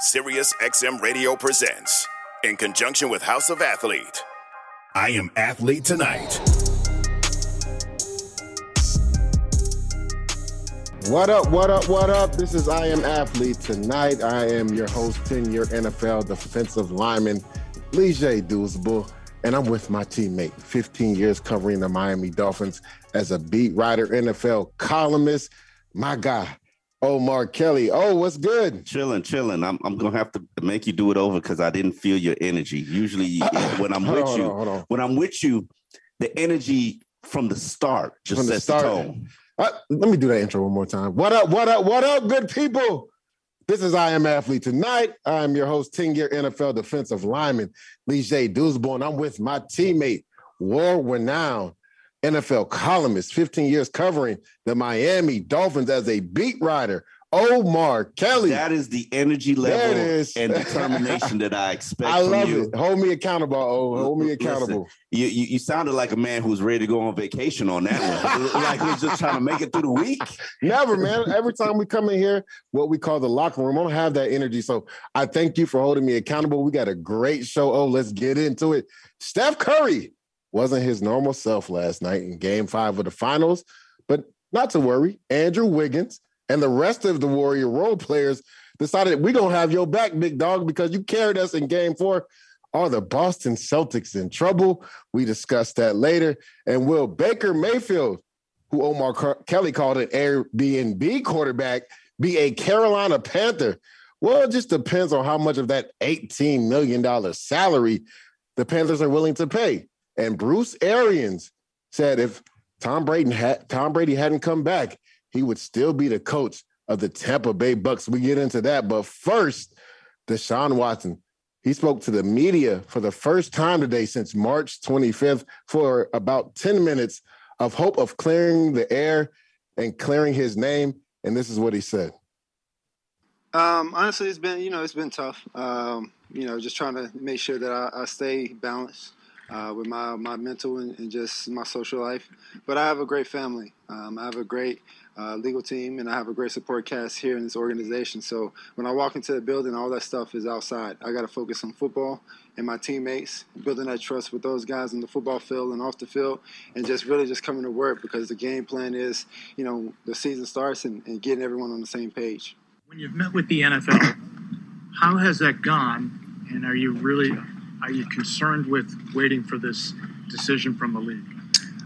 Sirius XM Radio presents, in conjunction with House of Athlete, I Am Athlete Tonight. What up, what up, what up? This is I Am Athlete Tonight. I am your host, 10 year NFL defensive lineman, Leger And I'm with my teammate, 15 years covering the Miami Dolphins as a beat writer, NFL columnist, my guy, Omar Kelly. Oh, what's good? Chilling, chilling. I'm, I'm gonna have to make you do it over because I didn't feel your energy. Usually, when I'm with Hold you, on, hold on. when I'm with you, the energy from the start just From the sets start. the tone. Uh, let me do that intro one more time. What up, what up, what up, good people? This is I Am Athlete Tonight. I'm your host, 10 year NFL defensive lineman, Leger Douzable. I'm with my teammate, world renowned NFL columnist, 15 years covering the Miami Dolphins as a beat writer, Omar Kelly. That is the energy level and determination that I expect I love it. Hold me accountable. Oh, hold me Listen, accountable. You, you you sounded like a man who's ready to go on vacation on that one. like he's just trying to make it through the week. Never, man. Every time we come in here, what we call the locker room, I don't have that energy. So I thank you for holding me accountable. We got a great show. Oh, let's get into it. Steph Curry wasn't his normal self last night in game five of the finals, but not to worry. Andrew Wiggins and the rest of the Warrior role players decided we're going to have your back, big dog, because you carried us in game four. Are the Boston Celtics in trouble? We discussed that later. And will Baker Mayfield who Omar Car- Kelly called an Airbnb quarterback, be a Carolina Panther? Well, it just depends on how much of that $18 million salary the Panthers are willing to pay. And Bruce Arians said if Tom Brady, had, Tom Brady hadn't come back, he would still be the coach of the Tampa Bay Bucks. We get into that. But first, Deshaun Watson. He spoke to the media for the first time today since March 25th for about 10 minutes of hope of clearing the air and clearing his name. And this is what he said. Um, honestly, it's been you know it's been tough. Um, you know, just trying to make sure that I, I stay balanced uh, with my my mental and, and just my social life. But I have a great family. Um, I have a great uh, legal team, and I have a great support cast here in this organization. So when I walk into the building, all that stuff is outside. I got to focus on football and my teammates, building that trust with those guys on the football field and off the field, and just really just coming to work because the game plan is, you know, the season starts and, and getting everyone on the same page. When you've met with the NFL, how has that gone? And are you really are you concerned with waiting for this decision from the league?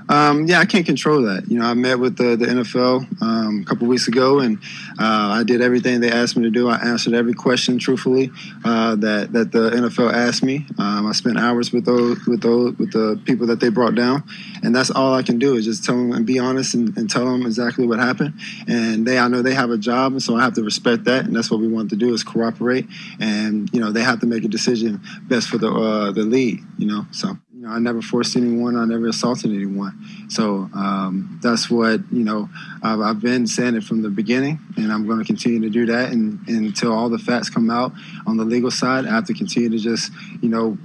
Um, yeah, I can't control that. You know, I met with the, the NFL um, a couple weeks ago, and uh, I did everything they asked me to do. I answered every question truthfully uh, that that the NFL asked me. Um, I spent hours with those with those with the people that they brought down, and that's all I can do is just tell them and be honest and, and tell them exactly what happened. And they, I know they have a job, and so I have to respect that, and that's what we want to do is cooperate. And you know, they have to make a decision best for the uh, the league. You know, so. You know, I never forced anyone. I never assaulted anyone. So um, that's what you know. I've, I've been saying it from the beginning, and I'm going to continue to do that. And, and until all the facts come out on the legal side, I have to continue to just you know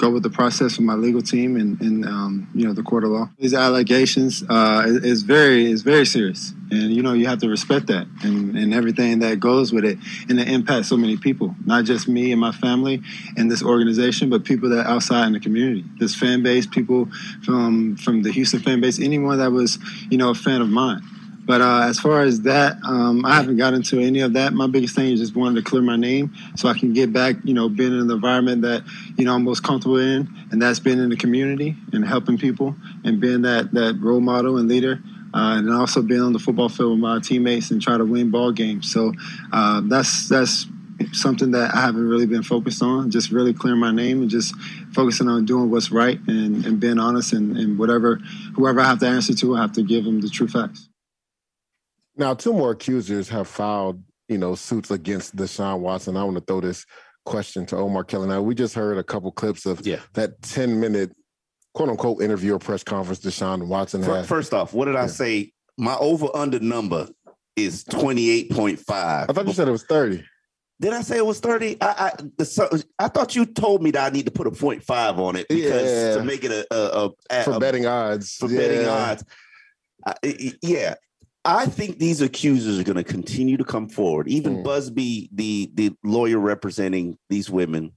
go with the process with my legal team and, and um, you know the court of law. These allegations uh, is, very is very serious, and you know you have to respect that and, and everything that goes with it, and it impacts so many people, not just me and my family and this organization, but people that outside in the community, this fan base, people from from the Houston fan base, anyone that was you know a fan of mine. But uh, as far as that, um, I haven't got into any of that. My biggest thing is just wanting to clear my name so I can get back, you know, being in the environment that, you know, I'm most comfortable in, and that's being in the community and helping people and being that, that role model and leader. Uh, and also being on the football field with my teammates and try to win ball games. So uh, that's that's something that I haven't really been focused on. Just really clearing my name and just focusing on doing what's right and, and being honest and, and whatever whoever I have to answer to, I have to give them the true facts. Now, two more accusers have filed, you know, suits against Deshaun Watson. I want to throw this question to Omar Kelly. Now, we just heard a couple clips of Yeah. that 10 minute quote unquote interview or press conference Deshaun Watson had. First off, what did I Yeah. say? My over under number is 28.5. I thought you said it was 30. Did I say it was 30? I I, so, I thought you told me that I need to put a 0.5 on it because Yeah. to make it a, a, a, For betting odds. for betting odds. I- I- yeah, I think these accusers are going to continue to come forward. Even Mm. Buzbee, the the lawyer representing these women,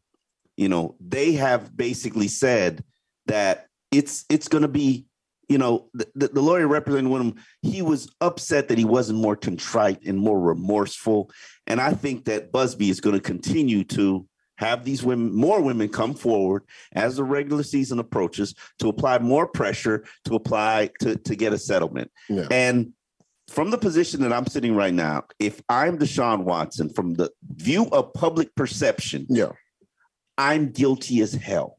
you know, they have basically said that it's it's going to be, you know, the, the, lawyer representing one of them, he was upset that he wasn't more contrite and more remorseful. And I think that Buzbee is going to continue to have these women, more women come forward as the regular season approaches to apply more pressure to apply to, to get a settlement. Yeah. And from the position that I'm sitting right now, if I'm Deshaun Watson, from the view of public perception, Yeah. I'm guilty as hell.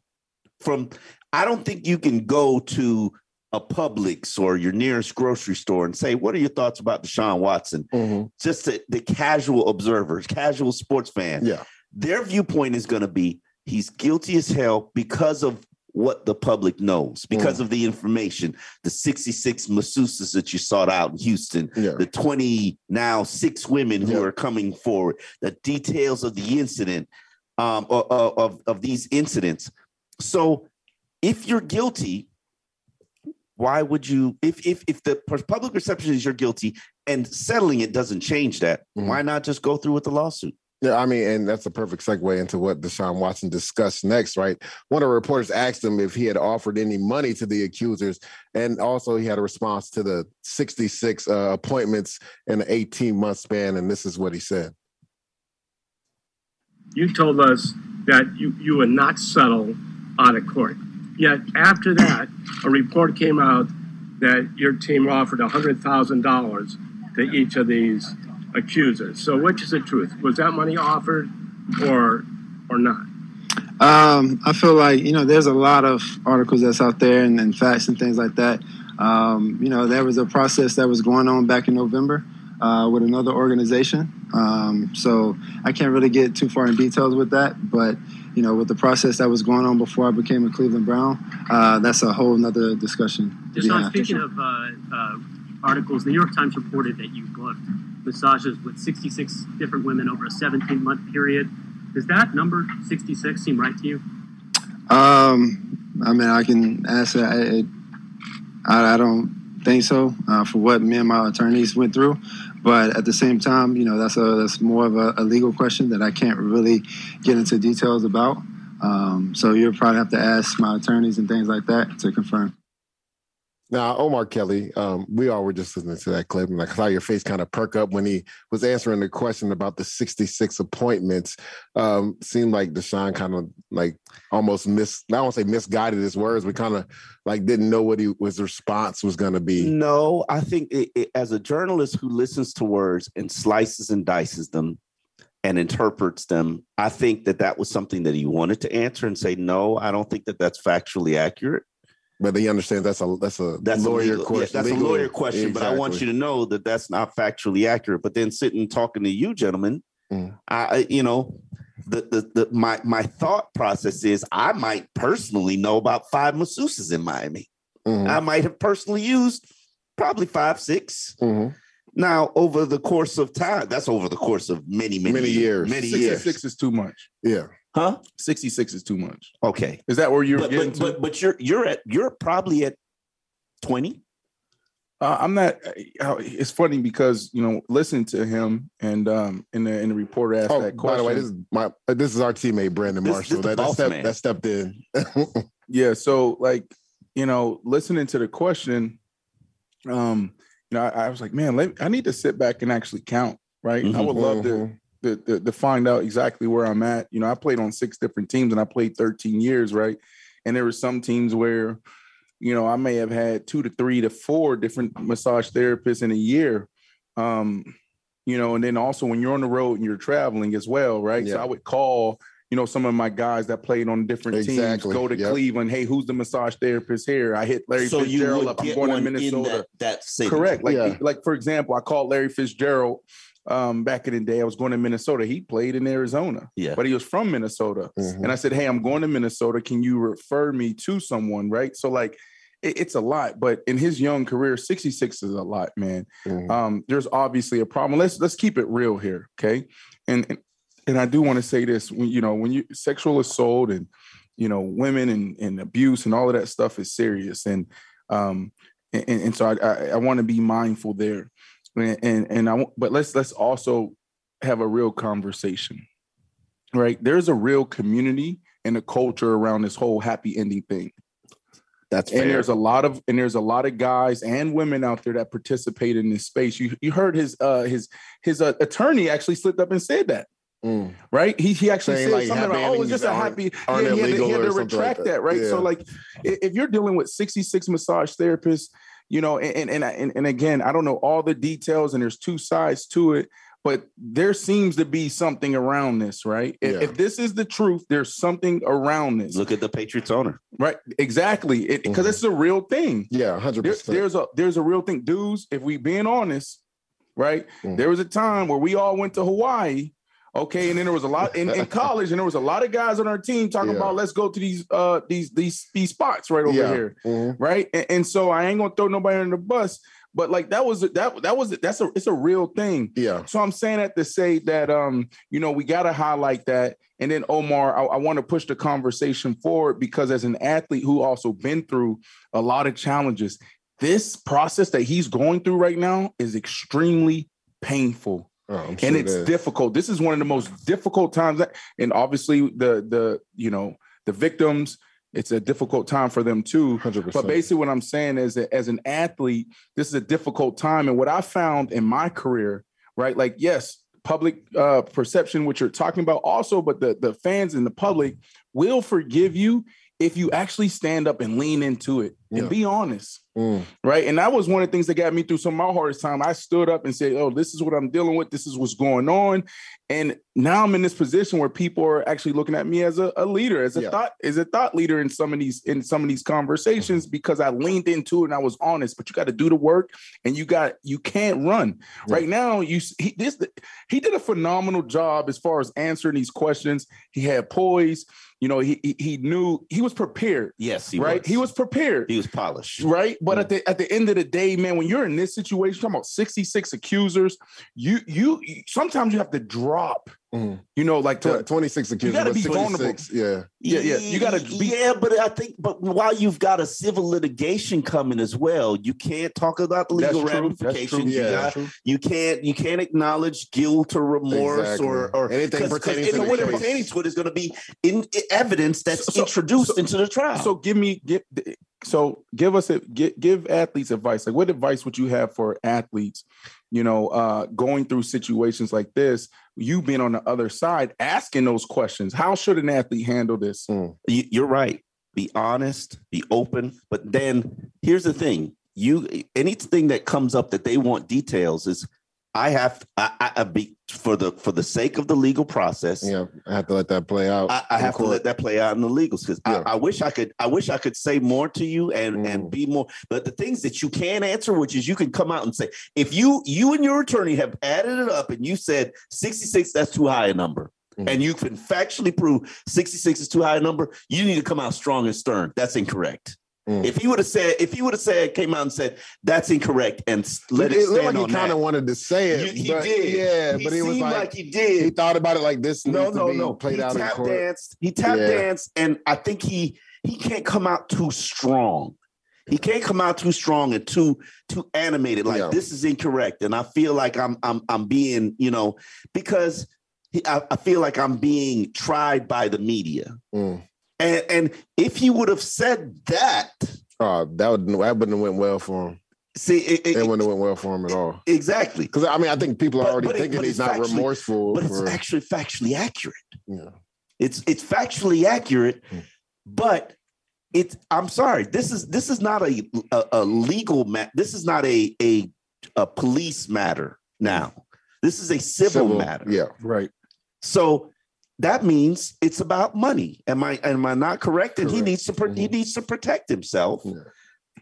From I don't think you can go to a Publix or your nearest grocery store and say, "What are your thoughts about Deshaun Watson?" Mhm. Just the, the casual observers, casual sports fan, Yeah. their viewpoint is going to be he's guilty as hell because of what the public knows, because of the information, the 66 masseuses that you sought out in Houston, Yeah. the 20 now six women who Yeah. are coming forward, the details of the incident, um, of, of, of these incidents. So if you're guilty, why would you if if if the public perception is you're guilty and settling it doesn't change that, Mhm. why not just go through with the lawsuit? Yeah, I mean, and that's a perfect segue into what Deshaun Watson discussed next, right? One of the reporters asked him if he had offered any money to the accusers, and also he had a response to the 66 uh, appointments in an 18 month span, and this is what he said. you told us that you, you would not settle out of court. Yet after that, a report came out that your team offered $100,000 to each of these accusers. So which is the truth? Was that money offered or or not? Um, I feel like you know there's a lot of articles that's out there and, and facts and things like that. Um, you know there was a process that was going on back in November uh, with another organization. Um, so I can't really get too far in details with that, but you know with the process that was going on before I became a Cleveland Brown, uh, that's a whole nother discussion. to be Deshaun, had. speaking of uh, uh, articles, the New York Times reported that you booked massages with 66 different women over a 17 month period. Does that number 66 seem right to you? Um, I mean, I can answer. I, I, I don't think so uh, for what me and my attorneys went through, but at the same time, you know, that's a that's more of a, a legal question that I can't really get into details about. Um, so you'll probably have to ask my attorneys and things like that to confirm. Now, Omar Kelly, um, we all were just listening to that clip, and I saw your face kind of perk up when he was answering the question about the 66 appointments. Um, seemed like Deshaun kind of like almost miss, I don't want to say misguided his words, but kind of like didn't know what he his response was going to be. No, I think it, it- as a journalist who listens to words and slices and dices them and interprets them, I think that that was something that he wanted to answer and say, no, I don't think that that's factually accurate. But he understands that's a that's a That's lawyer a legal, yeah, question. that's legal- a lawyer question, but I want you to know that that's not factually accurate. But then sitting talking to you, gentlemen, Mm. I, I- you know, the, the the my my thought process is I might personally know about five masseuses in Miami. Mhm, I might have personally used probably five, six. mhm. Now, over the course of time, that's over the course of many, many, Many years. Many years. 66 is too much. Yeah. Huh? 66 is too much. Okay. Is that where you're But getting but, to? but but you're you're at you're probably at 20. Uh, I'm not. uh, It's funny because you know, listening to him and um, in the in the reporter asked Oh, that question. by the way, this is my this is our teammate Brandon This- Marshall. this the that, that, boss stepped, that stepped in. yeah. So like, you know, listening to the question, um, you know, I, I was like, man, let, I need to sit back and actually count. Right. I would love to, to, to to find out exactly where I'm at. You know, I played on six different teams and I played 13 years. Right. And there were some teams where, you know, I may have had two to three to four different massage therapists in a year. Um, you know, and then also when you're on the road and you're traveling as well, right? So I would call, you know, some of my guys that played on different Exactly. teams, go to Yep. Cleveland. Hey, who's the massage therapist here? I hit Larry so you Fitzgerald would up. I'm get going to in Minnesota. that, that city. Correct. Like, Yeah. like for example, I called Larry Fitzgerald um, back in the day. I was going to Minnesota. He played in Arizona, Yeah. but he was from Minnesota. Mhm. And I said, Hey, I'm going to Minnesota. Can you refer me to someone? Right. So, like, it- it's a lot, but in his young career, 66 is a lot, man. Mhm. Um, there's obviously a problem. Let's let's keep it real here, okay? And and, and I do want to say this: when you know, when you sexual assault and you know, women and, and abuse and all of that stuff is serious, and um, and, and so I I, I want to be mindful there, and and, and I want- but let's let's also have a real conversation, right? There's a real community and a culture around this whole happy ending thing That's and fair. there's a lot of and there's a lot of guys and women out there that participate in this space. You you heard his uh his his uh, attorney actually slipped up and said that. Mm. Right, he he actually Saying, said like, something about, oh, it's just a happy. yeah, he had to, he had to something like retract that. that, right? So, like, if you're dealing with 66 massage therapists, you know, and and and, and again, I don't know all the details, and there's two sides to it, but there seems to be something around this, right? If, Yeah. if this is the truth, there's something around this, Look at the Patriots owner. right? Exactly, because Mhm. it's a real thing. Yeah, hundred There- percent. there's a there's a real thing, dudes. If we being honest, right? Mm. There was a time where we all went to Hawaii, okay, and then there was a lot in, in college, and there was a lot of guys on our team talking Yeah. about let's go to these uh these these these spots right over Yeah. here, Mhm. right? And, and so I ain't gonna throw nobody under the bus, but like that was that that was that's a it's a real thing. Yeah. So I'm saying that to say that um, you know, we gotta highlight that. And then Omar, I, I want to push the conversation forward because as an athlete who also been through a lot of challenges, this process that he's going through right now is extremely painful Oh, and sure it's is. difficult. This is one of the most difficult times, that, and obviously the the you know the victims. It's a difficult time for them too. 100%. But basically, what I'm saying is that as an athlete, this is a difficult time. And what I found in my career, right? Like, yes, public uh, perception, which you're talking about, also, but the the fans and the public will forgive you if you actually stand up and lean into it Yeah. and be honest Mm. right? And that was one of the things that got me through some of my hardest time. I stood up and said, "Oh, this is what I'm dealing with. This is what's going on." And now I'm in this position where people are actually looking at me as a, a leader, as a Yeah. thought, as a thought leader in some of these in some of these conversations mm-hmm. because I leaned into it and I was honest. But you got to do the work, and you got you can't run Yeah. right now. You he this he did a phenomenal job as far as answering these questions. He had poise. You know, he he, he knew he was prepared. Yes, he right, was. he was prepared He was polished. right? But at mm. the at the end of the day, man, when you're in this situation, talking about 66 accusers, you you sometimes you have to drop, Mhm. you know, like to, Tw- 26 accused. gotta but be vulnerable. 26, Yeah. yeah, yeah, you gotta be yeah, but I think, but while you've got a civil litigation coming as well, you can't talk about the that's legal true. That's true. ramifications. You, got- you can't, you can't acknowledge guilt or remorse Exactly. or or Anything 'cause- 'cause pertaining in to the the case. pertaining to it is going to be in, evidence that's So- so- introduced so- into the trial. So give me give so give us a give, give athletes advice. Like what advice would you have for athletes, you know, uh going through situations like this, you being on the other side, asking those questions. How should an athlete handle this? Mm. You- you're right. Be honest, be open. But then here's the thing: you anything that comes up that they want details is I have I, I, be for the for the sake of the legal process. Yeah. I have to let that play out. I, I have to let that play out in the legals because Yeah. I, I wish I could. I wish I could say more to you and and Mm. be more. But the things that you can answer, which is you can come out and say, if you you and your attorney have added it up and you said sixty six, that's too high a number, Mm. and you can factually prove sixty six is too high a number, you need to come out strong and stern. That's incorrect. Mm. If he would have said, if he would have said, came out and said that's incorrect, and let it, it stand like on he kind of wanted to say it. You- he but, did. Yeah, He but he was like, like he did. he thought about it like this No, no, no. played he out tap danced. He tap Yeah. danced, and I think he he can't come out too strong. He can't come out too strong and too too animated. Like Yeah. this is incorrect, and I feel like I'm I'm I'm being you know because he, I, I feel like I'm being tried by the media. Mm. And and if he would have said that, Oh, that would that wouldn't have went well for him. See, it, it, and when it went well for him at all. exactly. Because I mean, I think people are But- already but thinking but he's not remorseful. But it's for, actually factually accurate. yeah. It's it's factually accurate, Hmm. but it's I'm sorry. This is this is not a a, a legal mat. This is not a a a police matter now. This is a civil, matter. Yeah. Right. So that means it's about money. Am I am I not correct? And he needs to pro- he needs to protect himself. Yeah.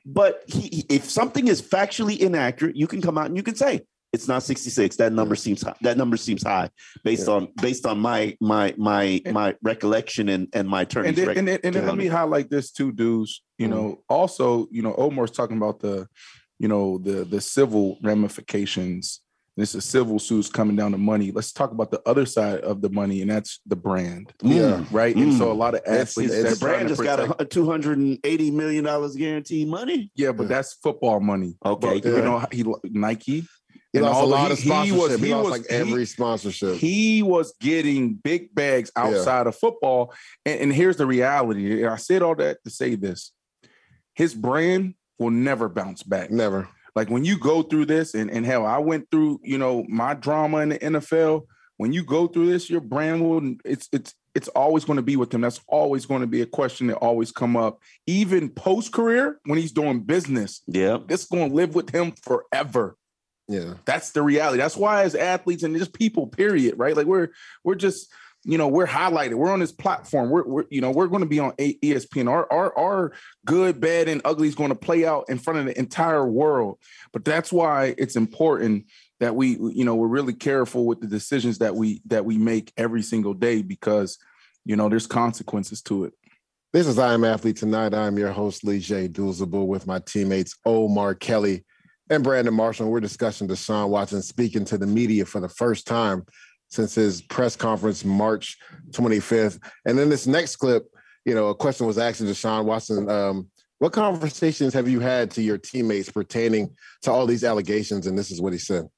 But he, if something is factually inaccurate, you can come out and you can say it's not 66. That number seems high. That number seems high based Yeah. on based on my my my And- my recollection and and my attorney's and then, rec- and then, and then let me highlight this too, dudes. You Mhm. know, also, you know, Omar's talking about the, you know, the the civil ramifications. This is civil suits coming down to money. Let's talk about the other side of the money, and that's the brand, Yeah. right? And Mm. so a lot of athletes, it's- they're the brand trying to just got a two hundred and eighty million dollars guaranteed money. yeah, but Yeah. that's football money. Okay, But, you know, he Nike. He and lost a all the- lot of he- he sponsorship. was- He, he lost was- like he- every sponsorship. He was getting big bags outside of football. And, and here's the reality. And I said all that to say this. His brand will never bounce back. Never. Like when you go through this, and, and hell, I went through, you know, my drama in the NFL. When you go through this, your brand will it's it's it's always going to be with him. That's always going to be a question that always come up. Even post career, when he's doing business, Yeah. it's going to live with him forever Yeah. that's the reality that's why as athletes and just people period right like we're we're just you know we're highlighted we're on this platform we're, we're you know we're going to be on espn our, our our good bad and ugly is going to play out in front of the entire world but that's why it's important that we you know we're really careful with the decisions that we that we make every single day because you know there's consequences to it This is I Am Athlete Tonight. I'm your host, Leger Douzable, with my teammates Omar Kelly and Brandon Marshall. We're discussing Deshaun Watson speaking to the media for the first time since his press conference March 25th. And then this next clip, you know, a question was asked to Deshaun Watson. Um, what conversations have you had to your teammates pertaining to all these allegations? And this is what he said.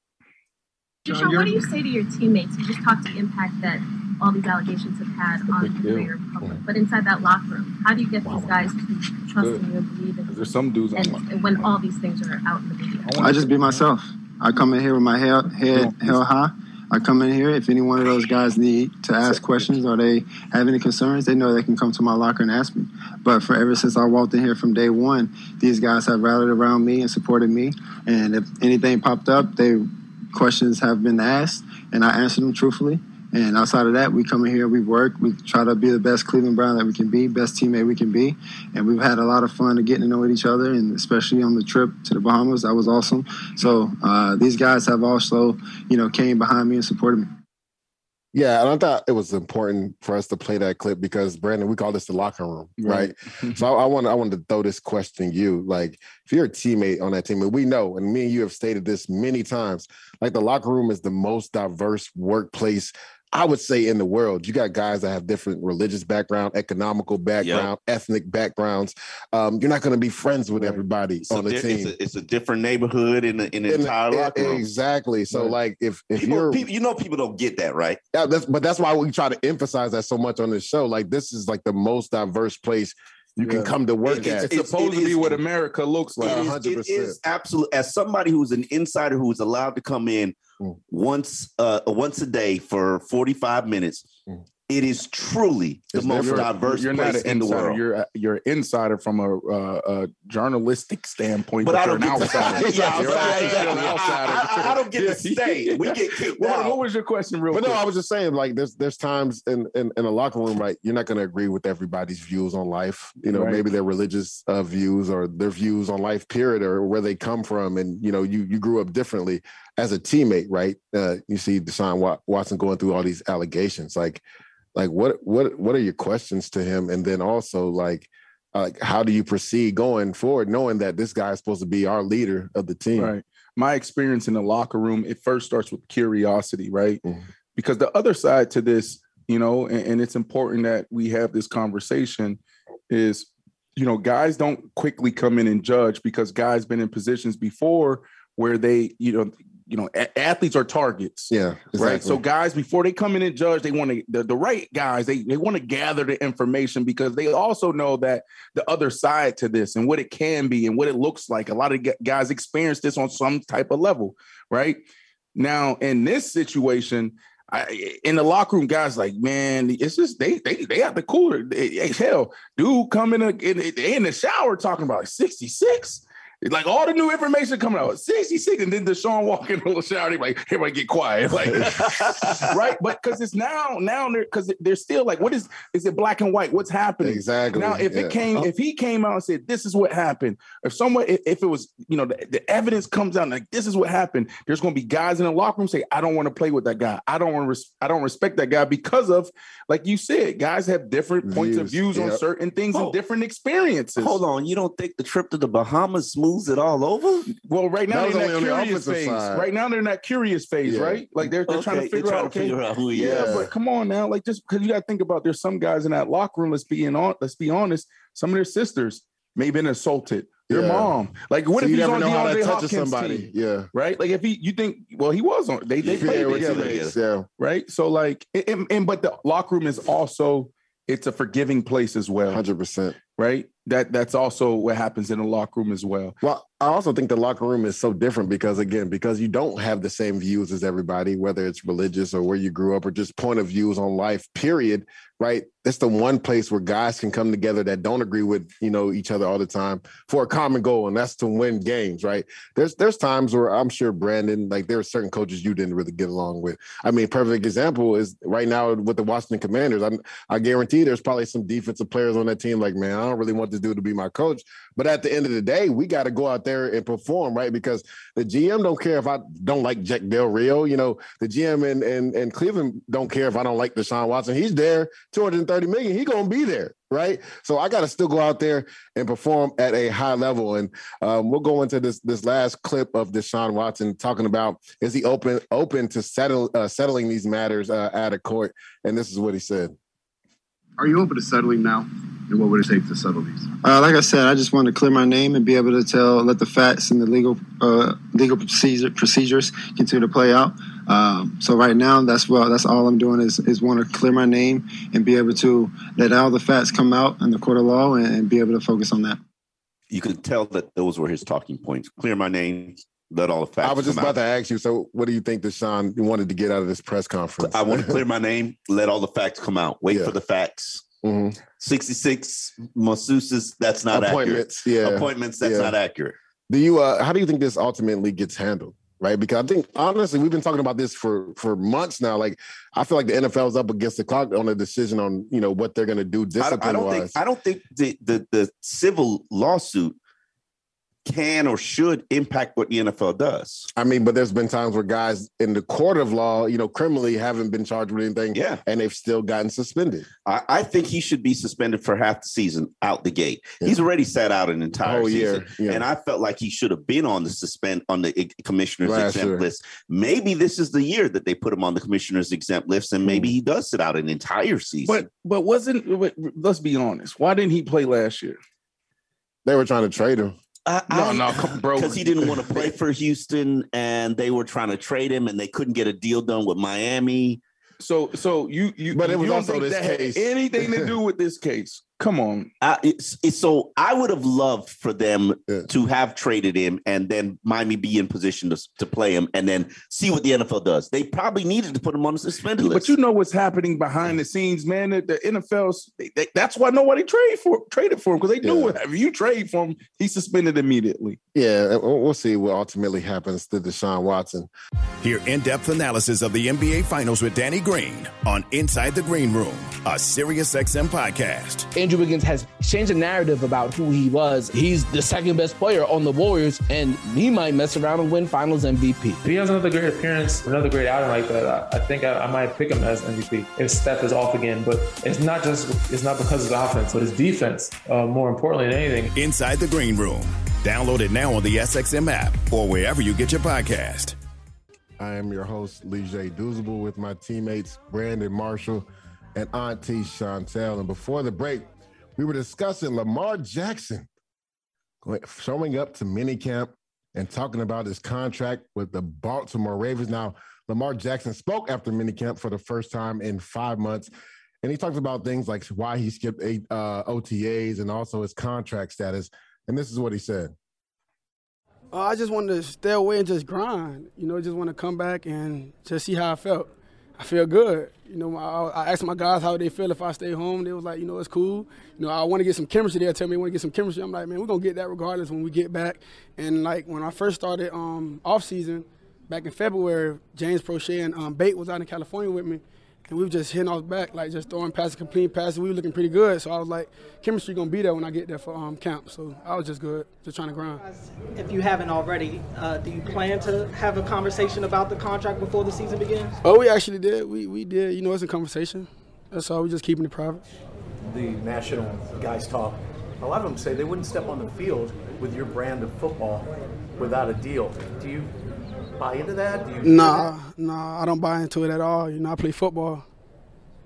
Deshaun, what do you say to your teammates? You just talked the impact that all these allegations have had on the deal. career public. But inside that locker room, how do you get these guys to trust Good. in you and believe in you? there's some dudes And, on and when all these things are out in the media? I just be myself. I come in here with my head, head held high. I come in here. If any one of those guys need to ask questions or they have any concerns, they know they can come to my locker and ask me. But for ever since I walked in here from day one, these guys have rallied around me and supported me. And if anything popped up, they questions have been asked, and I answered them truthfully. And outside of that, we come in here, we work, we try to be the best Cleveland Brown that we can be, best teammate we can be. And we've had a lot of fun getting to know each other, and especially on the trip to the Bahamas, that was awesome. So uh, these guys have also, you know, came behind me and supported me. Yeah, and I thought it was important for us to play that clip because Brandon, we call this the locker room, right? so I, I want I wanted to throw this question to you. Like, if you're a teammate on that team, and we know, and me and you have stated this many times, like the locker room is the most diverse workplace. I would say in the world, you got guys that have different religious background, economical background, ethnic backgrounds. Um, you're not going to be friends with everybody a, on the di- team. it's, a, it's a different neighborhood in the, in the In entire e- locker room. Exactly. So, Right. like, if if People, you're people, you know, people don't get that, right? yeah, that's but that's why we try to emphasize that so much on this show. Like this is like the most diverse place you can come to work It- at. it's It's- supposed it to be is- what america looks like It is- 100%. it is absolute. As somebody who's an insider who is allowed to come in Mm. once uh, once a day for forty five minutes, Mm. It is truly the It's most different. diverse you're place not an in the world. You're a, you're an insider from a, uh, a journalistic standpoint, But but, I you're don't an get to- outsider. Yeah, You're outside, an outsider. I- I- I don't get to stay. We get kicked What, out. what was your question, real but no. I was just saying, like, there's there's times in, in in a locker room, right? You're not going to agree with everybody's views on life. You know, Right. maybe their religious uh, views or their views on life, period, or where they come from, and you know, you you grew up differently as a teammate, right? Uh, you see Deshaun Watson going through all these allegations, like, like what what what are your questions to him, and then also like. uh, Like, how do you proceed going forward, knowing that this guy is supposed to be our leader of the team? Right. My experience in the locker room, it first starts with curiosity, right? Mhm. Because the other side to this, you know, and, and it's important that we have this conversation is, you know, guys don't quickly come in and judge because guys been in positions before where they, you know, you know, a- athletes are targets. Yeah, Right. So guys, before they come in and judge, they want to the, the right guys, they, they want to gather the information because they also know that the other side to this and what it can be and what it looks like. A lot of guys experience this on some type of level, right? Now, in this situation, I, in the locker room, guys like, man, it's just they they they have the cooler. They, hey, hell, dude, come in, a, in in the shower talking about 66. Like all the new information coming out, 66, and then Deshaun walking in the shower, they like, everybody get quiet. Like, right? But because it's now, now they're because they're still like, what is is it black and white? What's happening? Exactly. Now, if yeah. it came, if he came out and said, "This is what happened," if someone, if, if it was, you know, the, the evidence comes out like this is what happened, there's going to be guys in the locker room say, "I don't want to play with that guy. I don't want to. Res- I don't respect that guy because of, like you said, guys have different points of Views, views on certain things and Oh. different experiences. Hold on, you don't think the trip to the Bahamas smooths it all over? Well, right now they're in only that the curious phase. side. Right now they're in that curious phase, Yeah. right? Like they're, they're trying to Okay, they're figure trying out, to okay, figure out who he yeah, is. but come on now, like just because you got to think about there's some guys in that locker room. Let's be in on. Let's be honest. Some of their sisters may have been assaulted. Their Yeah. mom, like, what So if you he's never on know how that DeAndre touches Hopkins somebody. team, Yeah. right? Like if he, you think, well, he was on. They they Yeah, played with together, Yeah. right? So like, and- and, and but the locker room is also it's a forgiving place as well, Hundred percent. Right? That that's also what happens in the locker room as well. Well, I also think the locker room is so different because, again, because you don't have the same views as everybody, whether it's religious or where you grew up or just point of views on life, period. Right. It's the one place where guys can come together that don't agree with, you know, each other all the time for a common goal, and that's to win games, right? There's there's times where I'm sure Brandon, like there are certain coaches you didn't really get along with. I mean, perfect example is right now with the Washington Commanders. I, I guarantee there's probably some defensive players on that team like, man, I don't really want this dude to be my coach. But at the end of the day, we got to go out there and perform, right? Because the GM don't care if I don't like Jack Del Rio. You know, the GM and in, in Cleveland don't care if I don't like Deshaun Watson. He's there, 230 million. He gonna be there, right? So I got to still go out there and perform at a high level. And um, we'll go into this this last clip of Deshaun Watson talking about is he open open to settle uh, settling these matters uh, out of court? And this is what he said. Are you open to settling now? And what would it take to settle these? Uh, like I said, I just want to clear my name and be able to tell, let the facts and the legal uh, legal procedure, procedures continue to play out. Um, so right now, that's what that's all I'm doing is is want to clear my name and be able to let all the facts come out in the court of law and, and be able to focus on that. You could tell that those were his talking points. Clear my name, let all the facts. I was just about out. to ask you. So, what do you think Deshaun wanted to get out of this press conference? I want to clear my name, let all the facts come out. Wait Yeah. for the facts. Mhm. 66 masseuses, that's not appointments. accurate. Yeah, Appointments, that's Yeah. not accurate. Do you? Uh, how do you think this ultimately gets handled? Right, because I think honestly, we've been talking about this for for months now. Like, I feel like the NFL is up against the clock on a decision on you know what they're going to do I discipline I don't wise. think I don't think the, the the civil lawsuit can or should impact what the NFL does. I mean, but there's been times where guys in the court of law, you know, criminally haven't been charged with anything, Yeah. and they've still gotten suspended. I, I think he should be suspended for half the season out the gate. He's already sat out an entire Whole year, season. yeah. And I felt like he should have been on the suspend on the commissioner's Last exempt year. list. Maybe this is the year that they put him on the commissioner's exempt list, and Hmm. maybe he does sit out an entire season. But but wasn't but let's be honest. Why didn't he play last year? They were trying to trade him. I, No, no, come- bro. because he didn't want to play for Houston, and they were trying to trade him, and they couldn't get a deal done with Miami. So so you you But it was don't also think this that had case. anything to do with this case? Come on. I, it's, it's so I would have loved for them Yeah. to have traded him and then Miami be in position to, to play him and then see what the NFL does. They probably needed to put him on the suspended list. But you know what's happening behind the scenes, man. The, the NFL's they, they- that's why nobody traded for traded for him because they knew Yeah. what if you trade for him, he's suspended immediately. Yeah, uh, we'll we'll see what ultimately happens to Deshaun Watson. Hear in depth analysis of the NBA Finals with Danny Green on Inside the Green Room, a SiriusXM podcast. Andrew Wiggins has changed the narrative about who he was. He's the second best player on the Warriors, and he might mess around and win Finals MVP. If he has another great appearance, another great outing like that, I, I think I, I might pick him as MVP if Steph is off again. But it's not just it's not because of the offense, but his defense. Uh, more importantly than anything. Inside the Green Room. Download it now on the SXM app or wherever you get your podcast. I am your host, Leger Douzable, with my teammates Brandon Marshall and Auntie Chantel. And before the break, we were discussing Lamar Jackson showing up to minicamp and talking about his contract with the Baltimore Ravens. Now, Lamar Jackson spoke after minicamp for the first time in five months. And he talked about things like why he skipped eight uh, OTAs and also his contract status. And this is what he said. Uh, I just wanted to stay away and just grind. You know, just want to come back and just see how I felt. I feel good. You know, I, I, asked my guys how they feel if I stay home. They was like, you know, it's cool. You know, I want to get some chemistry. They tell me I want to get some chemistry. I'm like, man, we're gonna get that regardless when we get back. And like when I first started um, off season, back in February, James Proche and um, Bate was out in California with me and we were just hitting off back, like just throwing passes, complete passes. We were looking pretty good. So I was like, chemistry gonna be there when I get there for um, camp. So I was just good, just trying to grind. If you haven't already, uh, do you plan to have a conversation about the contract before the season begins? Oh, we actually did. We we did. You know, it's a conversation. That's all. We're just keeping it private. The national guys talk. A lot of them say they wouldn't step on the field with your brand of football without a deal. Do you buy into that? Do you nah, nah, I don't buy into it at all. You know, I play football.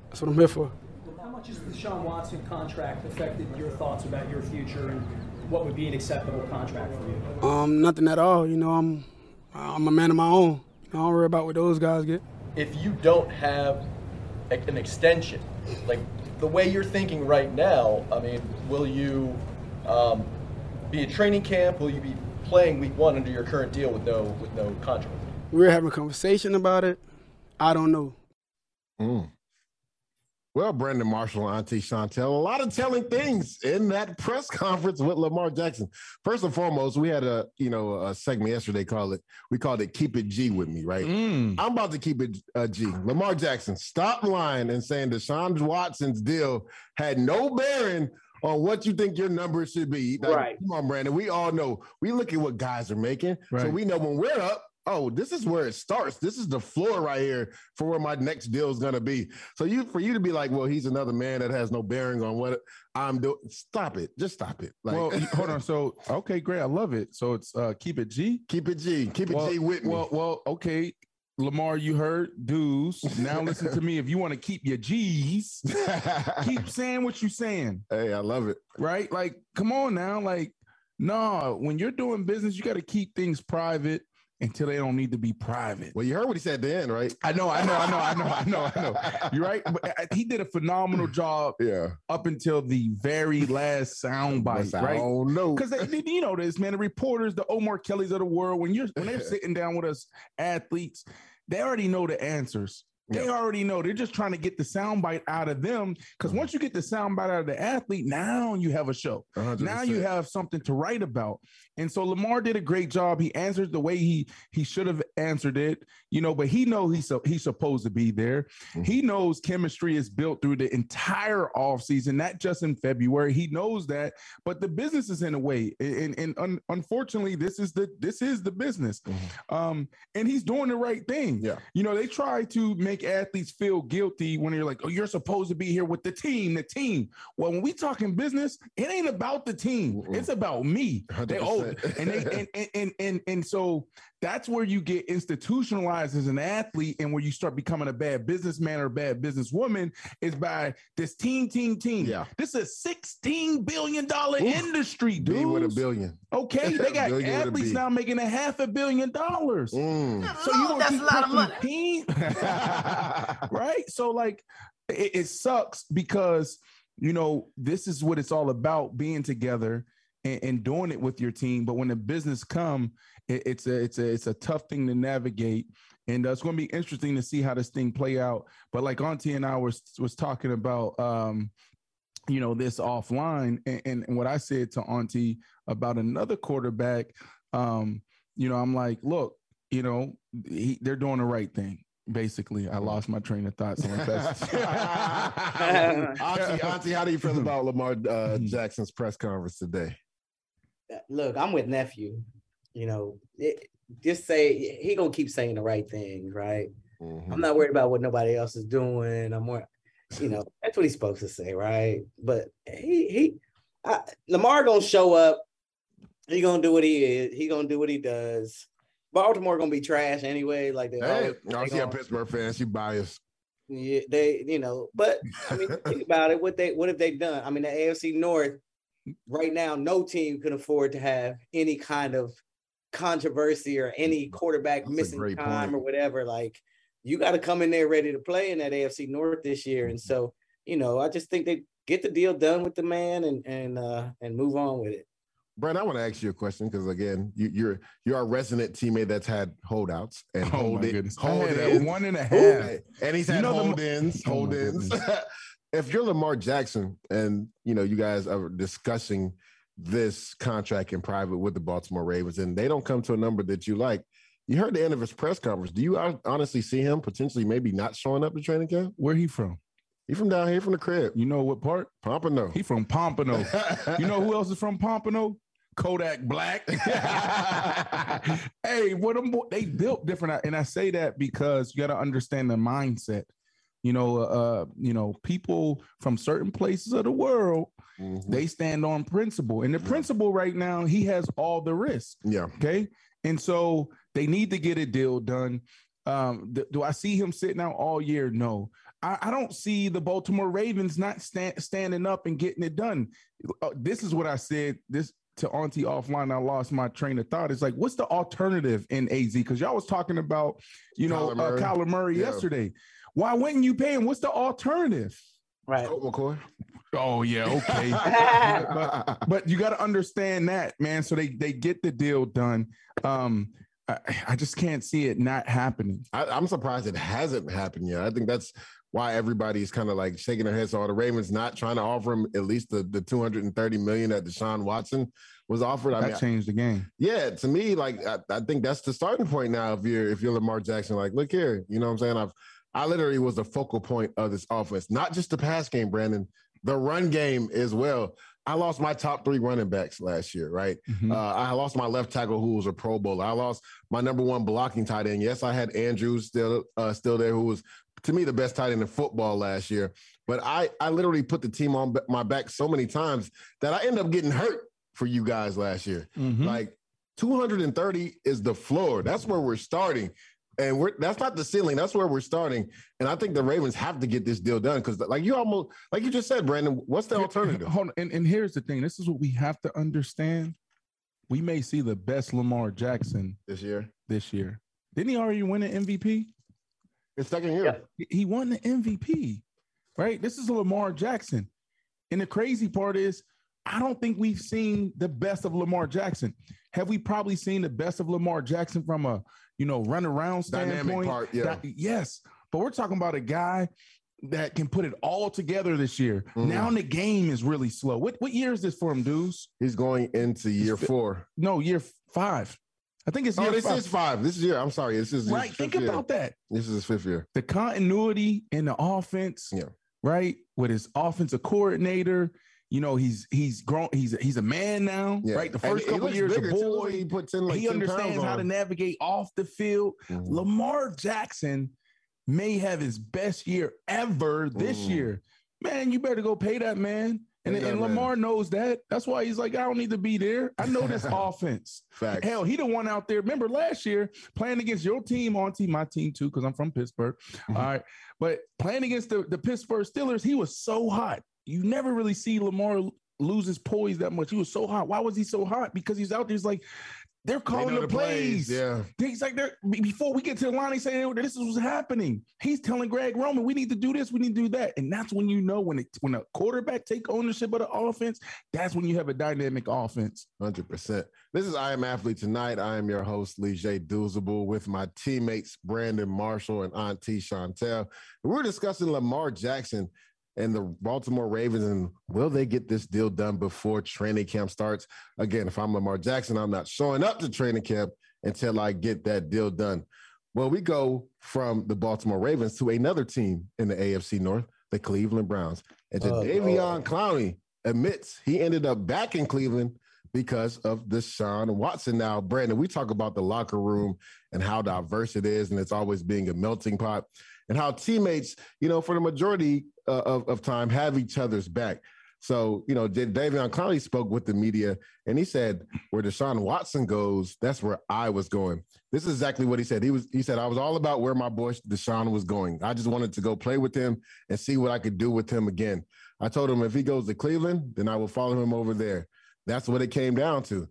That's what I'm here for. How much has Deshaun Watson contract affected your thoughts about your future and what would be an acceptable contract for you? Um, nothing at all. You know, I'm I'm a man of my own. I don't worry about what those guys get. If you don't have an extension, like the way you're thinking right now, I mean, will you um, be at training camp? Will you be playing week one under your current deal with no with no contract? We're having a conversation about it. I don't know. Mm. Well, Brandon Marshall and Auntie Chantel, a lot of telling things in that press conference with Lamar Jackson. First and foremost, we had a you know a segment yesterday called it we called it "Keep It G" with me, right? Mm. I'm about to keep it uh, G. Lamar Jackson, stop lying and saying Deshaun Watson's deal had no bearing on what you think your number should be. Like, right. Come on, Brandon. We all know. We look at what guys are making, right. so we know when we're up. Oh, this is where it starts. This is the floor right here for where my next deal is going to be. So you, for you to be like, well, he's another man that has no bearing on what I'm doing. Stop it. Just stop it. Like, well, hold on. So, okay, great. I love it. So it's uh, keep it G. Keep it G. Keep it well, G with me. Well, well, okay. Lamar, you heard dudes. Now listen to me. If you want to keep your G's, keep saying what you're saying. Hey, I love it. Right? Like, come on now. Like, no, when you're doing business, you got to keep things private until they don't need to be private. Well, you heard what he said then, right? I know, I know, I know, I know, I know, I know. You're right. But he did a phenomenal job. Yeah. Up until the very last sound bite, right? Oh no. Because you know this, man. The reporters, the Omar Kellys of the world, when you're when they're sitting down with us athletes, they already know the answers. They yep. already know. They're just trying to get the soundbite out of them. Because once you get the soundbite out of the athlete, now you have a show. 100%. Now you have something to write about. And so Lamar did a great job. He answered the way he he should have answered it, you know. But he knows he's he's supposed to be there. Mm-hmm. He knows chemistry is built through the entire offseason, not just in February. He knows that. But the business is in a way, and, and un, unfortunately, this is the this is the business. Mm-hmm. Um, and he's doing the right thing. Yeah. You know, they try to make make athletes feel guilty when you're like, oh, you're supposed to be here with the team, the team. Well, when we talking business, it ain't about the team. It's about me. They, oh, and they and, and, and and and so that's where you get institutionalized as an athlete and where you start becoming a bad businessman or a bad businesswoman is by this team, team, team. Yeah. This is a 16 billion dollar industry, dude. with a billion. Okay, they got athletes now making a half a billion dollars. Mm. So you that's a lot of money. Team? right? So like it, it sucks because you know this is what it's all about being together and, and, doing it with your team. But when the business come, it, it's a it's a it's a tough thing to navigate, and uh, it's going to be interesting to see how this thing play out. But like Auntie and I was was talking about, um, you know, this offline, and, and what I said to Auntie about another quarterback, um, you know, I'm like, look, you know, he, they're doing the right thing basically. I lost my train of thought so auntie, auntie how do you feel about lamar uh, jackson's press conference today? Look i'm with nephew you know it, just say he gonna keep saying the right things right mm-hmm. i'm not worried about what nobody else is doing i'm more you know that's what he's supposed to say right but he he I, lamar gonna show up he gonna do what he is he gonna do what he does Baltimore gonna be trash anyway. Like they, hey, I see a Pittsburgh fans. You biased. Yeah, they, you know, but I mean, think about it. What they, what have they done? I mean, the AFC North right now, no team can afford to have any kind of controversy or any quarterback That's missing time point. or whatever. Like you got to come in there ready to play in that AFC North this year. And so, you know, I just think they get the deal done with the man and and uh and move on with it. Brent, I want to ask you a question because again, you, you're you're our resident teammate that's had holdouts and Oh, hold it, goodness. Hold had ins. one and a Ooh, he's You had know the- hold ins, Oh, hold ins. if you're Lamar Jackson and you know you guys are discussing this contract in private with the Baltimore Ravens and they don't come to a number that you like, you heard the end of his press conference. Do you honestly see him potentially maybe not showing up to training camp? Where he from? He from down here from the crib. You know what part? Pompano. He from Pompano. you know who else is from Pompano? Kodak Black. hey, what them boy- they built different, and I say that because you got to understand the mindset. You know, uh, you know, people from certain places of the world, Mm-hmm. they stand on principle, and the principle right now, he has all the risk. Yeah. Okay, and so they need to get a deal done. Um, th- do I see him sitting out all year? No. I, I don't see the Baltimore Ravens not stand, standing up and getting it done. Uh, this is what I said. This to Auntie offline. I lost my train of thought. It's like, what's the alternative in AZ? Because y'all was talking about, you know, Kyler Murray. uh, Kyler Murray Yeah. yesterday. Why wouldn't you pay him? What's the alternative? Right. Colt McCoy. Oh yeah, okay. but, but you got to understand that, man. So they they get the deal done. Um, I, I just can't see it not happening. I, I'm surprised it hasn't happened yet. I think that's why everybody's kind of like shaking their heads. So the Ravens not trying to offer him at least the, the 230 million that Deshaun Watson was offered. I That mean, changed the game. yeah, to me, like I, I think that's the starting point now. If you're if you're Lamar Jackson, like look here, you know what I'm saying? I've I literally was the focal point of this offense, not just the pass game, Brandon, the run game as well. I lost my top three running backs last year, right? Mhm. Uh, I lost my left tackle who was a Pro Bowler. I lost my number one blocking tight end. Yes, I had Andrews still uh, still there, who was to me the best tight end in football last year. But I I literally put the team on my back so many times that I end up getting hurt for you guys last year. Mhm. Like 230 is the floor. That's where we're starting. And we're that's not the ceiling. That's where we're starting. And I think the Ravens have to get this deal done because, like you almost, like you just said, Brandon. What's the alternative? Hold on. And, and here's the thing. This is what we have to understand. We may see the best Lamar Jackson this year. This year. Didn't he already win an MVP? His second year. He- He won the MVP, right? This is Lamar Jackson. And the crazy part is, I don't think we've seen the best of Lamar Jackson. Have we probably seen the best of Lamar Jackson from a, you know, run around Dynamic standpoint? part, yeah. That- yes. But we're talking about a guy that can put it all together this year. Mhm. Now the game is really slow. What what year is this for him, dudes? He's going into year four. No, year five. I think it's Oh, year this five. is five. This is year. I'm sorry. This is Right, think year. about that. This is his fifth year. the continuity in the offense, yeah, right? With his offensive coordinator, you know, he's he's grown, he's he's a man now, Yeah. right? The first he couple years, a boy, He put 10, like, he 10 understands how to navigate off the field. Mm-hmm. Lamar Jackson may have his best year ever this Mm. year. Man, you better go pay that man. And, that and man. Lamar knows that. That's why he's like, I don't need to be there. I know this offense. Facts. Hell, he the one out there. Remember last year playing against your team, on team, my team too, because I'm from Pittsburgh. Mm-hmm. All right. But playing against the, the Pittsburgh Steelers, he was so hot. You never really see Lamar lose his poise that much. He was so hot. Why was he so hot? Because he's out there. He's like, they're calling know the, plays, plays. yeah. He's like, they're before we get to the line, he's saying this is what's happening. He's telling Greg Roman, we need to do this, we need to do that. And that's when you know when it, when a quarterback take ownership of the offense, that's when you have a dynamic offense. Hundred percent. This is I Am Athlete tonight. I am your host, J. Douzable, with my teammates Brandon Marshall and Auntie Chantel. We're discussing Lamar Jackson and the Baltimore Ravens and will they get this deal done before training camp starts? Again, if I'm Lamar Jackson, I'm not showing up to training camp until I get that deal done. Well, we go from the Baltimore Ravens to another team in the AFC North, the Cleveland Browns. And Oh, Davion Clowney admits he ended up back in Cleveland because of Deshaun Watson. Now, Brandon, we talk about the locker room and how diverse it is, and it's always being a melting pot, and how teammates, you know, for the majority uh, of, of time, have each other's back. So, you know, Davion Clowney spoke with the media and he said, where Deshaun Watson goes, that's where I was going. This is exactly what he said. He was he said, I was all about where my boy Deshaun was going. I just wanted to go play with him and see what I could do with him again. I told him if he goes to Cleveland, then I will follow him over there. That's what it came down to.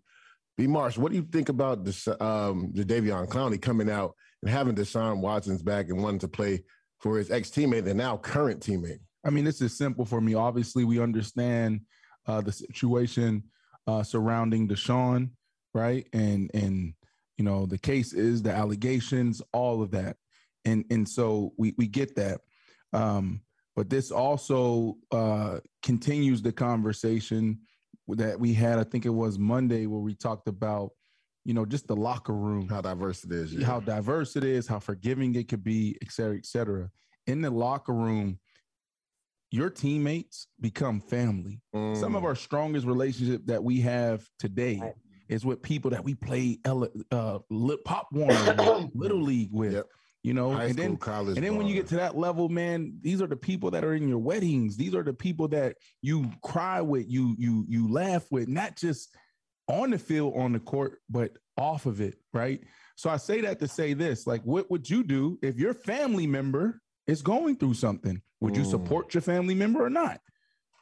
B. Marsh, what do you think about this, um, the Davion Clowney coming out and having Deshaun Watson's back and wanting to play for his ex teammate and now current teammate? I mean, this is simple for me. Obviously, we understand uh, the situation uh, surrounding Deshaun, right? And and you know the case is the allegations, all of that, and and so we we get that. Um, but this also uh, continues the conversation that we had. I think it was Monday where we talked about you know just the locker room, how diverse it is, yeah. how diverse it is, how forgiving it could be, et cetera, et cetera. In the locker room, your teammates become family. Mm. Some of mm. our strongest relationship that we have today right. is with people that we play uh, pop one little league with. Yep. You know, High and school, then college and then when you get to that level, man, these are the people that are in your weddings. These are the people that you cry with, you you you laugh with, not just on the field, on the court, but off of it, right? So I say that to say this: like, what would you do if your family member is going through something? Would you mm. support your family member or not?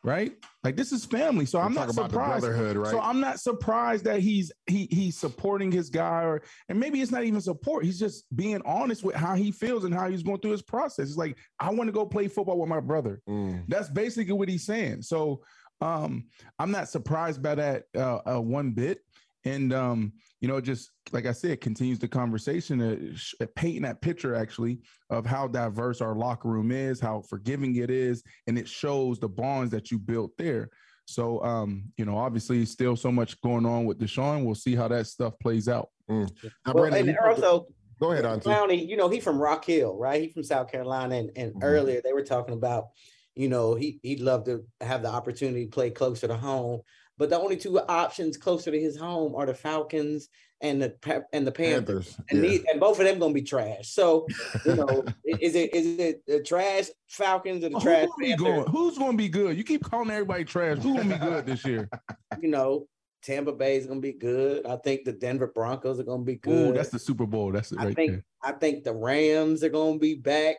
Right? Like this is family. So We're I'm not surprised. Right? So I'm not surprised that he's he he's supporting his guy or and maybe it's not even support. He's just being honest with how he feels and how he's going through his process. It's like, I want to go play football with my brother. Mm. That's basically what he's saying. So um, I'm not surprised by that uh, uh, one bit. And um, you know, just like I said, continues the conversation, uh, uh, painting that picture actually of how diverse our locker room is, how forgiving it is, and it shows the bonds that you built there. So, um, you know, obviously, still so much going on with Deshaun. We'll see how that stuff plays out. Mm. Now, well, Brandon, and also, go ahead, on Clowney. You know, he from Rock Hill, right? He from South Carolina, and, and mm-hmm. earlier they were talking about, you know, he he'd love to have the opportunity to play closer to home. But the only two options closer to his home are the Falcons and the and the Panthers, Panthers and, yeah. and both of them gonna be trash. So you know, is it is it the trash Falcons or the trash Who going, Who's gonna be good? You keep calling everybody trash. Who's gonna be good this year? You know, Tampa Bay is gonna be good. I think the Denver Broncos are gonna be good. Ooh, that's the Super Bowl. That's it right I think there. I think the Rams are gonna be back.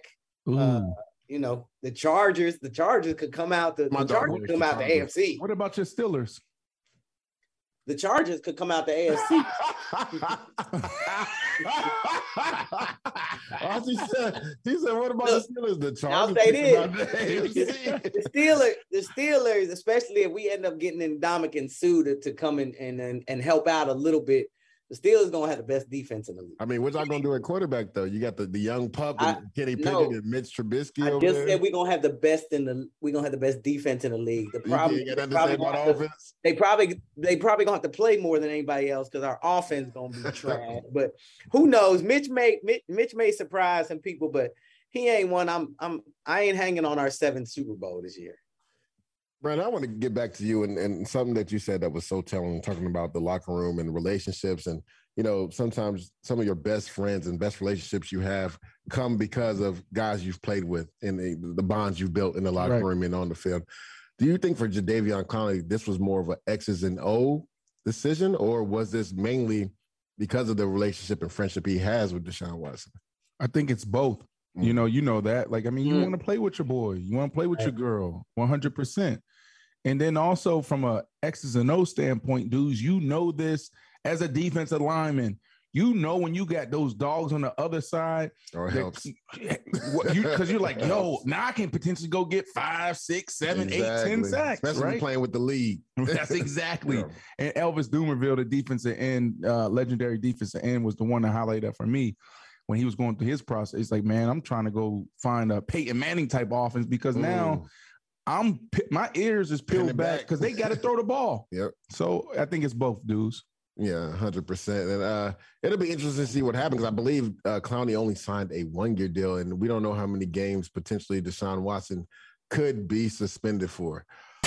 Uh, you know, the Chargers, the Chargers could come out the, the Chargers come out the AFC. What about your Steelers? the Chargers could come out the AFC. Oh, he said, he said, what about Look, the Steelers? The Chargers. I'll say this. The, Steelers, the Steelers, especially if we end up getting in Ndamukong Suh to, to come in and, and, and help out a little bit, the Steelers gonna have the best defense in the league. I mean, what y'all gonna do at quarterback though? You got the, the young pup and I, Kenny Pickett no, and Mitch Trubisky. I just there. said we're gonna have the best in the we're gonna have the best defense in the league. The problem they probably, to, they probably they probably gonna have to play more than anybody else because our offense gonna be trash. but who knows? Mitch may Mitch, Mitch may surprise some people, but he ain't one. I'm I'm I ain't hanging on our seventh Super Bowl this year. Brad, I want to get back to you and, and something that you said that was so telling, talking about the locker room and relationships. And, you know, sometimes some of your best friends and best relationships you have come because of guys you've played with and the, the bonds you've built in the locker right. room and on the field. Do you think for Jadeveon Clowney, this was more of an X's and O decision, or was this mainly because of the relationship and friendship he has with Deshaun Watson? I think it's both. Mm. You know, you know that. Like, I mean, you mm. want to play with your boy, you want to play with your girl, one hundred percent. And then also from a X's and O standpoint, dudes, you know this as a defensive lineman. You know when you got those dogs on the other side, or helps because you, are like, yo, now I can potentially go get five, six, seven, exactly. eight, ten sacks. Especially right? playing with the league. That's exactly. yeah. And Elvis Dumervil, the defensive end, uh, legendary defensive end, was the one to highlight that for me when he was going through his process. It's like, man, I'm trying to go find a Peyton Manning type offense because mm. now I'm my ears is peeled back because they got to throw the ball. Yep. So I think it's both dudes. Yeah, hundred percent. And uh, it'll be interesting to see what happens. I believe uh, Clowney only signed a one-year deal, and we don't know how many games potentially Deshaun Watson could be suspended for.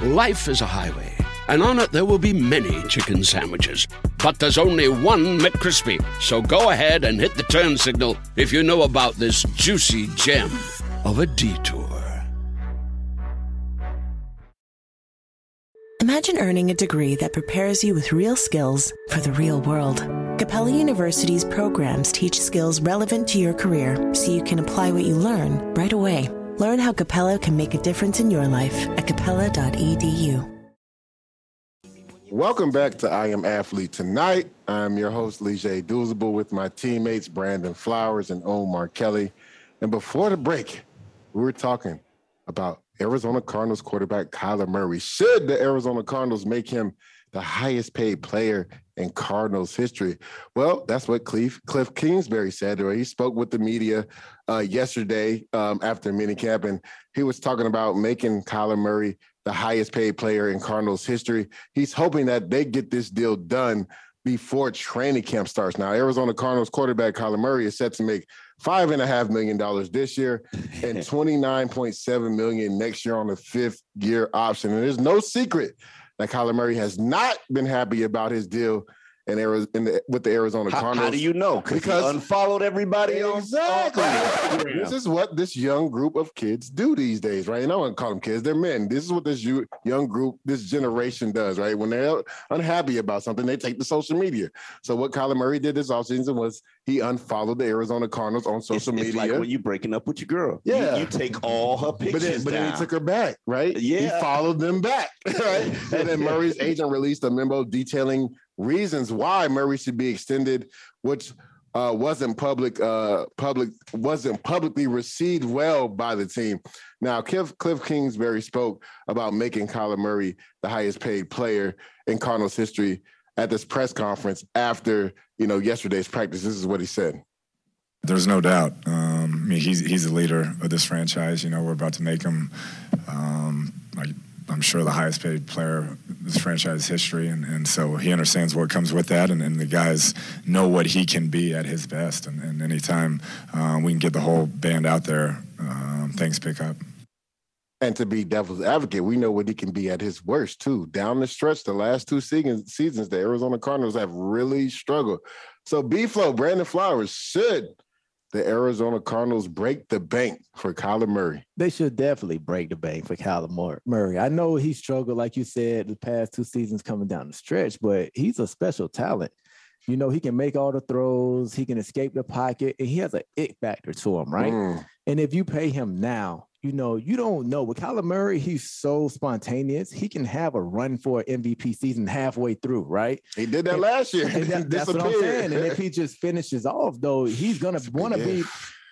Life is a highway, and on it there will be many chicken sandwiches. But there's only one McCrispy. So go ahead and hit the turn signal if you know about this juicy gem of a detour. Imagine earning a degree that prepares you with real skills for the real world. Capella University's programs teach skills relevant to your career so you can apply what you learn right away. Learn how Capella can make a difference in your life at capella.edu. Welcome back to I Am Athlete Tonight. I'm your host, Leger Douzable, with my teammates Brandon Flowers and Omar Kelly. And before the break, we were talking about Arizona Cardinals quarterback Kyler Murray. Should the Arizona Cardinals make him the highest paid player in Cardinals history? Well, that's what Cliff, Cliff Kingsbury said. He spoke with the media uh, yesterday um, after minicamp, and he was talking about making Kyler Murray the highest paid player in Cardinals history. He's hoping that they get this deal done before training camp starts. Now, Arizona Cardinals quarterback Kyler Murray is set to make five and a half million dollars this year and 29.7 million next year on the fifth year option. And there's no secret that Kyler Murray has not been happy about his deal in Arizona in the, with the Arizona How, Cardinals. how do you know? Because he unfollowed everybody. Exactly. This is what this young group of kids do these days, right? And I wouldn't call them kids; they're men. This is what this young group, this generation does, right? When they're unhappy about something, they take to social media. So what Kyler Murray did this offseason was he unfollowed the Arizona Cardinals on social It's media. like when you breaking up with your girl. Yeah. You, take all her pictures But then, but then he took her back, right? Yeah. He followed them back, right? and then Murray's agent released a memo detailing reasons why Murray should be extended, which uh, wasn't public, uh, public wasn't publicly received well by the team. Now, Cliff, Cliff Kingsbury spoke about making Kyler Murray the highest paid player in Cardinals history at this press conference after you know yesterday's practice. This is what he said. There's no doubt. Um, I mean, he's he's the leader of this franchise. You know, we're about to make him, um, like I'm sure, the highest paid player in this franchise history, and, and so he understands what comes with that, and, and the guys know what he can be at his best. And, and anytime uh, we can get the whole band out there, um, things pick up. And to be devil's advocate, we know what he can be at his worst too. Down the stretch, the last two seasons, seasons the Arizona Cardinals have really struggled. So B Flow, Brandon Flowers, should the Arizona Cardinals break the bank for Kyler Murray? They should definitely break the bank for Kyler Murray. I know he struggled, like you said, the past two seasons coming down the stretch, but he's a special talent. You know, he can make all the throws, he can escape the pocket, and he has an it factor to him, right? Mm. And if you pay him now, you know, you don't know. With Kyler Murray, he's so spontaneous. He can have a run for an MVP season halfway through, right? He did that last year. That- that's what I'm saying. And if he just finishes off, though, he's gonna want to be,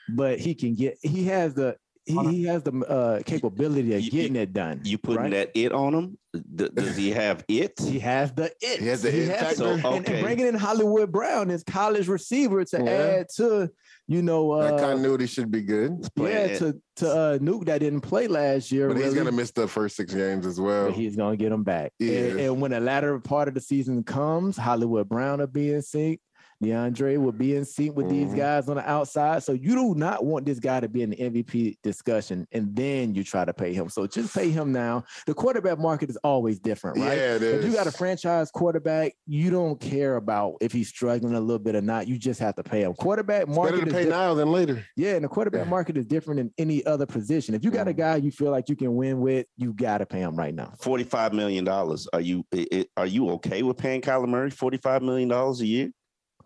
but he can get. He has the. He, he has the uh, capability of getting it done. You putting right? that it on him? D- does he have it? He has the it. He has the it factor? and- So, and, okay. bringing in Hollywood Brown as college receiver to Yeah. add to, you know, uh, that continuity should be good. yeah, to to uh, Nuke that didn't play last year. But he's gonna miss the first six games as well. But he's gonna get them back. Yeah. And, and when the latter part of the season comes, Hollywood Brown will be in sync. DeAndre will be in sync with these Mhm. guys on the outside. So you do not want this guy to be in the MVP discussion and then you try to pay him. So just pay him now. The quarterback market is always different, right? Yeah, it If you got a franchise quarterback, you don't care about if he's struggling a little bit or not. You just have to pay him. Quarterback market Better to is pay diff- now than later. yeah, and the quarterback market is different than any other position. If you got a Mm. guy you feel like you can win with, you got to pay him right now. Forty-five million dollars. Are you i- i- are you okay with paying Kyler Murray forty-five million dollars a year?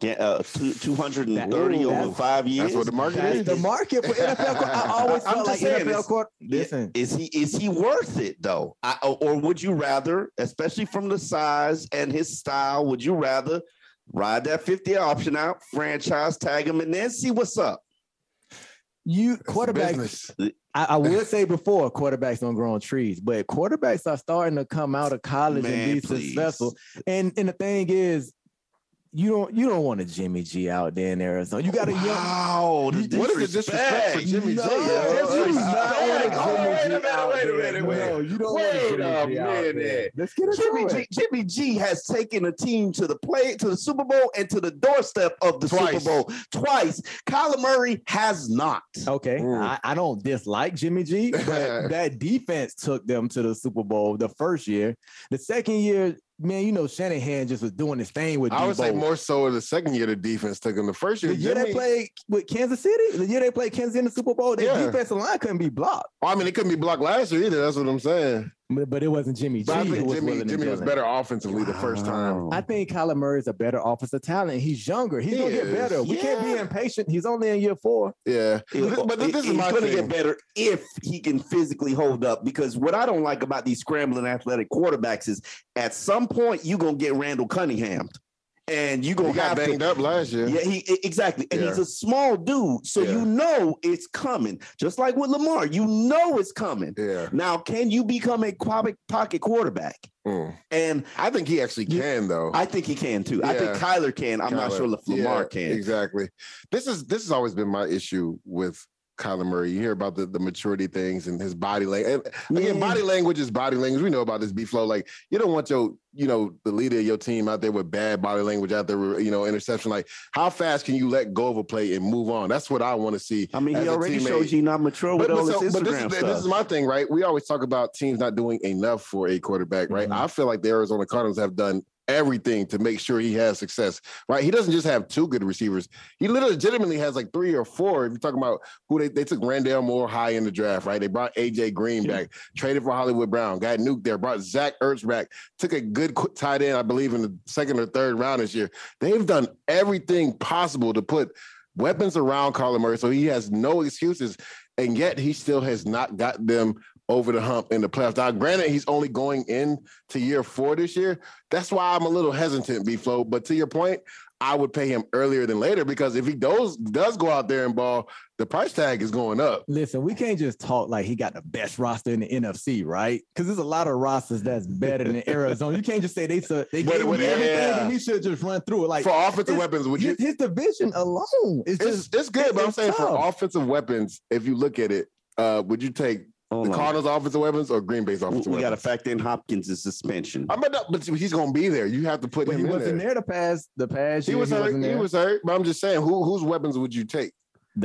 Get uh two two hundred and thirty over five years. That's what the market That's is. the market for NFL. qu- I always I'm felt like just saying, NFL court. Listen, is he is he worth it though? I, or- or would you rather, especially from the size and his style, would you rather ride that 50 option out, franchise tag him, and then see what's up? you It's a quarterbacks. I, I would say before quarterbacks don't grow on trees, but quarterbacks are starting to come out of college Man, and be please. successful. And and the thing is, you don't you don't want a Jimmy G out there in Arizona. You got a young. Wow, the What is the disrespect for Jimmy No, G? you do not want a Jimmy wait a G minute, wait a minute, wait. No, you don't want Wait Jimmy a G out there. Let's get into Jimmy it. G, Jimmy G has taken a team to the play to the Super Bowl and to the doorstep of the Twice. Super Bowl twice. Kyler Murray has not. Okay, Mm. I, I don't dislike Jimmy G, but that defense took them to the Super Bowl the first year. The second year, man, you know Shanahan just was doing his thing with. I would say more so in the second year the defense took him. The first year, The year they played with Kansas City, the year they played Kansas City in the Super Bowl, their Yeah. defensive line couldn't be blocked. I mean, it couldn't be blocked last year either. That's what I'm saying. But, but it wasn't Jimmy G But I who think was Jimmy, willing to Jimmy was better offensively the first oh. time. I think Kyler Murray is a better offensive talent. He's younger. He's He gonna get is. better. We can't be impatient. He's only in year four. Yeah, It- but this is he's my going to thing. get better if he can physically hold up. Because what I don't like about these scrambling athletic quarterbacks is at some point you're going to get Randall Cunningham, and you're He going to got banged to. up last year. Yeah, he exactly, and he's a small dude, so Yeah. you know it's coming. Just like with Lamar, you know it's coming. Yeah. Now, can you become a pocket quarterback? Mm. And I think he actually can though. I think he can too. I think Yeah. Kyler can. I'm not sure if Lamar Yeah, can. Exactly. This is this has always been my issue with Kyler Murray. You hear about the, the maturity things and his body language. And again, Yeah. body language is body language. We know about this B flow. Like you don't want your, you know, the leader of your team out there with bad body language out there, you know, interception. Like how fast can you let go of a play and move on? That's what I want to see. I mean, he already showed you not mature with But, all but, his so- but this, is, stuff. this is my thing, right? We always talk about teams not doing enough for a quarterback, right? Mm-hmm. I feel like the Arizona Cardinals have done everything to make sure he has success, right? He doesn't just have two good receivers. He literally legitimately has like three or four. If you're talking about who they, they took Rondale Moore high in the draft, right? They brought AJ Green back, traded for Hollywood Brown, got Nuke there, brought Zach Ertz back, took a good tight end, I believe, in the second or third round this year. They've done everything possible to put weapons around Kyler Murray, so he has no excuses, and yet he still has not got them over the hump in the playoffs. Now, granted, he's only going in to year four this year. That's why I'm a little hesitant, B Flow. But to your point, I would pay him earlier than later because if he does does go out there and ball, the price tag is going up. Listen, we can't just talk like he got the best roster in the NFC, right? Because there's a lot of rosters that's better than Arizona. You can't just say they they gave him everything yeah. and he should just run through it. Like For offensive weapons, would you- his, his division alone is It's, just it's good, but I'm it's saying for offensive weapons, if you look at it, uh, would you take Hold the on. Cardinals' offensive weapons or Green Bay's offensive We, offensive got to factor in Hopkins' suspension. I'm not, but he's going to be there. You have to put But him he in wasn't there. there the past the past He year. was hurt. wasn't He there. was hurt. But I'm just saying, who whose weapons would you take?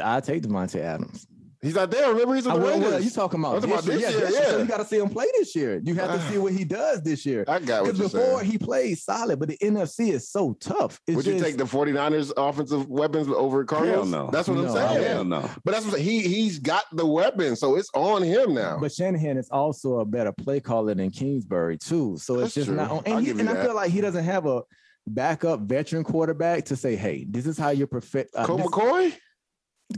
I take Davante Adams. He's not there. Remember, he's I on the will- well, Raiders. you talking about, I'm about this this year? year? Yeah, So you got to see him play this year. You have to see what he does this year. I got what Because you're before saying. he played solid, but the NFC is so tough. It's Would you take the 49ers offensive weapons over Cardinals? no. That's what I'm saying. Hell no. But that's what He he's got the weapon, so it's on him now. But Shanahan is also a better play caller than Kingsbury too. So That's it's just true. not. On, I'll and he, and I feel like he doesn't have a backup veteran quarterback to say, "Hey, this is how you're perfect." Uh, Cole this- McCoy?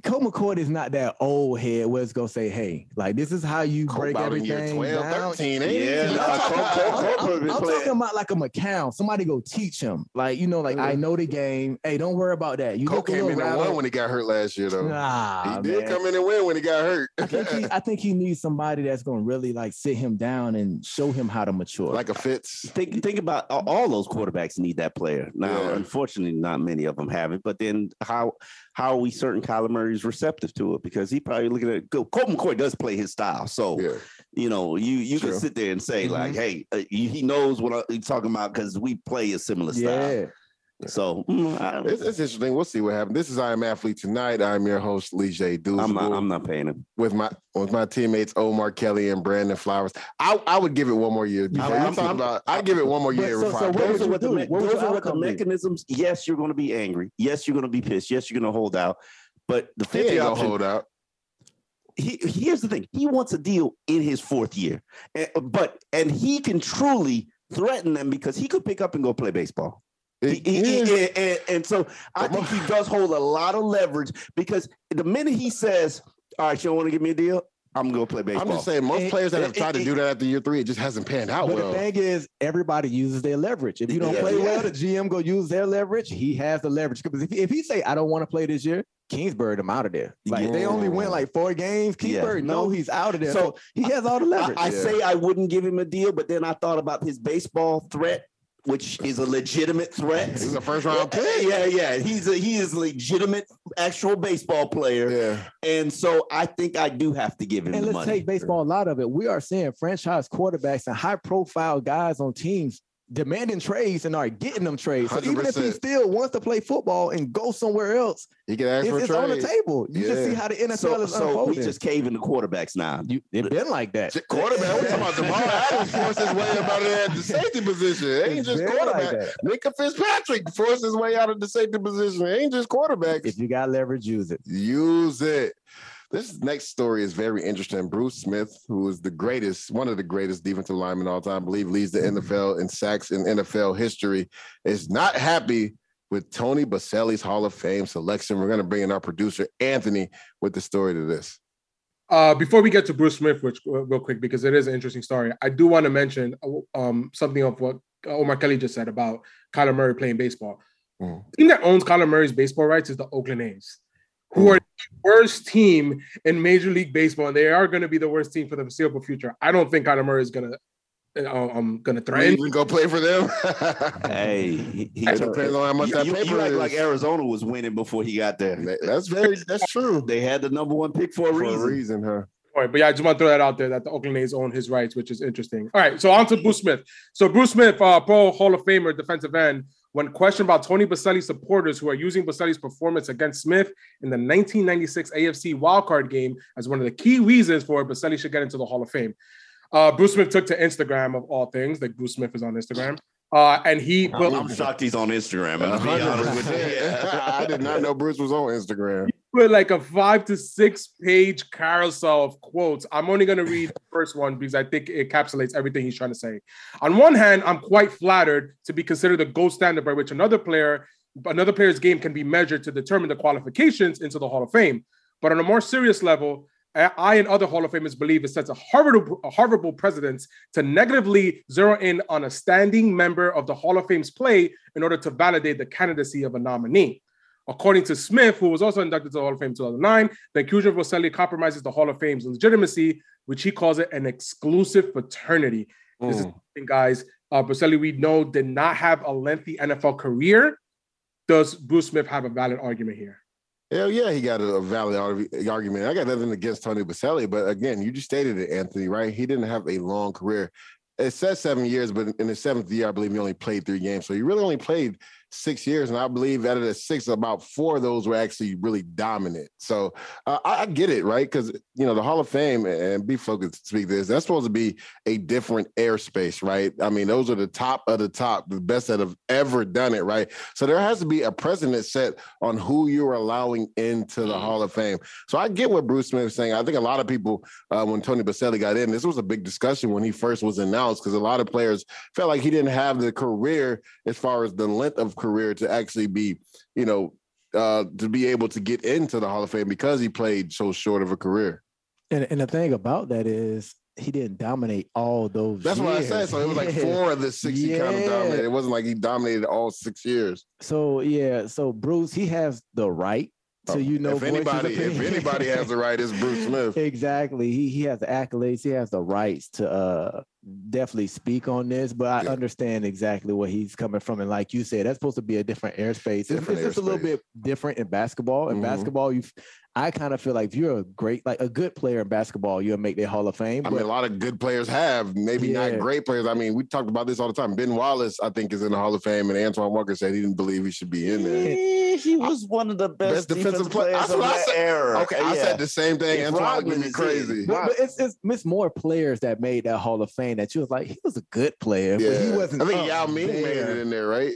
Colt McCoy is not that old head where it's gonna say, "Hey, like this is how you Cole break about in year everything 12, down." 13, ain't he? Yeah, I'm nah, talking- Cole- Cole- Cole I'm- probably I'm talking about like a McCown. Somebody go teach him. Like you know, like I know the game. Hey, don't worry about that. You Cole came in and won when he got hurt last year, though. Nah, he did man. come in and win when he got hurt. I think he, I think he needs somebody that's gonna really like sit him down and show him how to mature. like a Fitz. Think think about all- all those quarterbacks need that player. Now, Yeah. unfortunately, not many of them have it. But then how how are we certain Kyler Murray's receptive to it? Because he probably looking at Colt McCoy does play his style. So Yeah. you know, you you can sit there and say Mm-hmm. like, hey, uh, he he knows what I'm talking about because we play a similar style. yeah. So mm, It's, it's interesting. We'll see what happens. This is I Am Athlete Tonight. I'm your host, Lee J. Deuce. I'm not, I'm not paying him. with my with my teammates Omar Kelly and Brandon Flowers. I, I would give it one more year. I, I'm, talking about I give it one more year. so, so I- those are what the, me- What those are what the mechanisms. Yes, you're going to be angry. Yes, you're going to be pissed. Yes, you're going to hold out. But the He fifth ain't year option, hold out. he here's the thing he wants a deal in his fourth year And- uh, but and he can truly threaten them because he could pick up and go play baseball He- he- he- and, and- and so i think he does hold a lot of leverage because the minute he says all right you don't want to give me a deal i'm going to play baseball I'm just saying most And- players that have and- tried to do that after year three, it just hasn't panned out But well. the thing is, everybody uses their leverage. If you don't Yeah, play yeah. well, the GM go use their leverage. He has the leverage because if, if he say I don't want to play this year, Kingsbury them out of there. Like they only win like four games. Yeah. Kingsbury No. he's out of there. So, So, he has all the leverage. I, I say I wouldn't give him a deal, but then I thought about his baseball threat, which is a legitimate threat. He's a first round Yeah, pick. Yeah, yeah. He's a he is a legitimate actual baseball player. Yeah. And so I think I do have to give him and the let's money. take baseball a lot of it. We are seeing franchise quarterbacks and high profile guys on teams demanding trades and are getting them trades. So even if he still wants to play football and go somewhere else, He can ask it's, for a it's on the table. You just see how the NFL so, is so we unfolding. just caving the quarterbacks now. you, it been like that. Quarterback, We're talking about Jamal Adams forced his way up out of at the safety position. It ain't It's just been like quarterback. that. Minkah Fitzpatrick forced his way out of the safety position. It ain't just quarterbacks. If you got leverage, use it. Use it. This next story is very interesting. Bruce Smith, who is the greatest, one of the greatest defensive linemen all time, I believe leads the NFL in sacks in NFL history, is not happy with Tony Boselli's Hall of Fame selection. We're going to bring in our producer, Anthony, with the story to this. Uh, before we get to Bruce Smith, which uh, real quick because it is an interesting story, I do want to mention um, something of what Omar Kelly just said about Kyler Murray playing baseball. Mm. The team that owns Kyler Murray's baseball rights is the Oakland A's, who are the worst team in Major League Baseball, and they are going to be the worst team for the foreseeable future. I don't think Kyler Murray is going to. Uh, I'm gonna You threaten. even go play for them? Hey, he, he It depends on how much you, that you- paper you act is. like Arizona was winning before he got there. That's very, that's true. They had the number one pick for a For reason. a reason, huh? All right, but yeah, I just want to throw that out there that the Oakland A's own his rights, which is interesting. All right, so on to Bruce Smith. So Bruce Smith, uh, Pro Hall of Famer, defensive end, when questioned about Tony Boselli supporters who are using Boselli's performance against Smith in the 1996 AFC wildcard game as one of the key reasons for Boselli should get into the Hall of Fame. Uh, Bruce Smith took to Instagram of all things, like Bruce Smith is on Instagram, uh, and he I'm, I'm shocked he's on Instagram. I'm be honest with you. I did not know Bruce was on Instagram. Put like a five to six page carousel of quotes. I'm only going to read the first one because I think it encapsulates everything he's trying to say. On one hand, I'm quite flattered to be considered the gold standard by which another player, another player's game can be measured to determine the qualifications into the Hall of Fame. But on a more serious level, I and other Hall of Famers believe it sets a horrible, a horrible precedence to negatively zero in on a standing member of the Hall of Fame's play in order to validate the candidacy of a nominee. According to Smith, who was also inducted to the Hall of Fame in 2009, the inclusion of Boselli compromises the Hall of Fame's legitimacy, which he calls it an exclusive fraternity. This is Mm. something, guys. Uh, Boselli, we know, did not have a lengthy NFL career. Does Bruce Smith have a valid argument here? Hell yeah, he got a, valid arg- argument. I got nothing against Tony Boselli, but again, you just stated it, Anthony, right? He didn't have a long career. It says seven years, but in his seventh year, I believe he only played three games. So he really only played six years. And I believe out of the six, about four of those were actually really dominant. So uh, I, I get it, right? Because, you know, the Hall of Fame, and be focused to speak this, that's supposed to be a different airspace, right? I mean, those are the top of the top, the best that have ever done it, right? So there has to be a precedent set on who you're allowing into the Hall of Fame. So I get what Bruce Smith is saying. I think a lot of people, uh, when Tony Boselli got in, this was a big discussion when he first was announced because a lot of players felt like he didn't have the career as far as the length of career to actually be, you know, uh, to be able to get into the Hall of Fame because he played so short of a career. And, and the thing about that is he didn't dominate all those. That's what I said. So it was like four of the six he kind of Yeah. dominated. It wasn't like he dominated all six years. So yeah, so Bruce, he has the right to you know Oh, if anybody, if anybody has the right, it's Bruce Smith. exactly. He he has the accolades. He has the rights to uh definitely speak on this, but I Yeah. understand exactly where he's coming from. And like you said, that's supposed to be a different airspace. It's- Different it's just a little bit different in basketball. In Mhm. basketball, you, I kind of feel like if you're a great, like a good player in basketball, you'll make the Hall of Fame. I but mean, a lot of good players have, maybe Yeah. not great players. I mean, we talked about this all the time. Ben Wallace, I think, is in the Hall of Fame, and Antoine Walker said he didn't believe he should be in there. He was one of the best, defensive, play- players That's of what I that said. era. Okay, I said the same thing. If Antoine looked Rodman at me crazy. But, but it's, it's it's more players that made that Hall of Fame that you was like he was a good player, but he wasn't. I think up Yao Ming made it in there, right?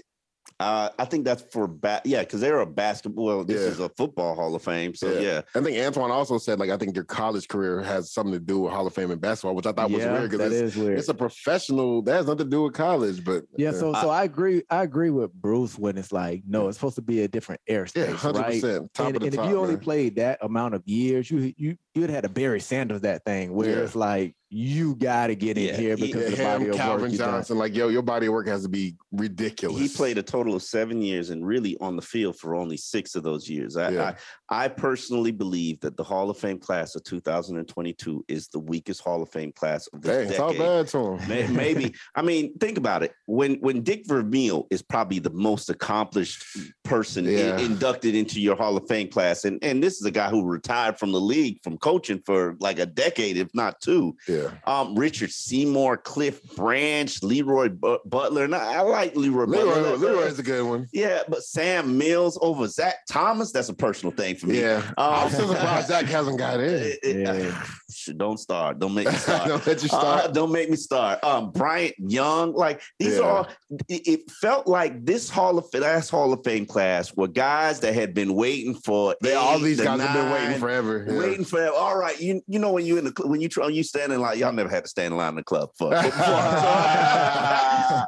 Uh, I think that's for ba- yeah, because they're a basketball. Well, this Yeah. is a football Hall of Fame, so yeah. I think Antoine also said, like, I think your college career has something to do with Hall of Fame in basketball, which I thought was weird because it's, weird. it's a professional. That has nothing to do with college, but Yeah, so so I agree. I agree with Bruce when it's like, no, it's supposed to be a different airspace, Yeah, 100%, right? top and of the and top, if you only played that amount of years, you you you'd had a Barry Sanders that thing where Yeah. it's like you got to get in Yeah, here he- because of the him, body of Calvin work. Johnson, like, yo, your body of work has to be ridiculous. He played a total of seven years and really on the field for only six of those years. I, Yeah. I, I personally believe that the Hall of Fame class of 2022 is the weakest Hall of Fame class of this Dang, talk decade. bad to him. Maybe. I mean, think about it. When when Dick Vermeil is probably the most accomplished person in- inducted into your Hall of Fame class, and and this is a guy who retired from the league from coaching for like a decade, if not two. Yeah. Um, Richard Seymour, Cliff Branch, Leroy Bu- Butler, and I, I like Leroy, Leroy, Butler. Leroy's a good one. Yeah, but Sam Mills over Zach Thomas, that's a personal thing for me. Yeah. I'm still surprised Zach hasn't got in. It- it- shit, don't start. Don't make me start. Don't let you Uh, start. don't make me start. Um, Bryant Young, like these Yeah. are all. It, felt like this Hall of last Hall of Fame class were guys that had been waiting for. They, all these guys have been waiting forever. Yeah. Waiting forever. All right, you you know when you in the when you try you stand in line. Y'all never had to stand in line in the club for.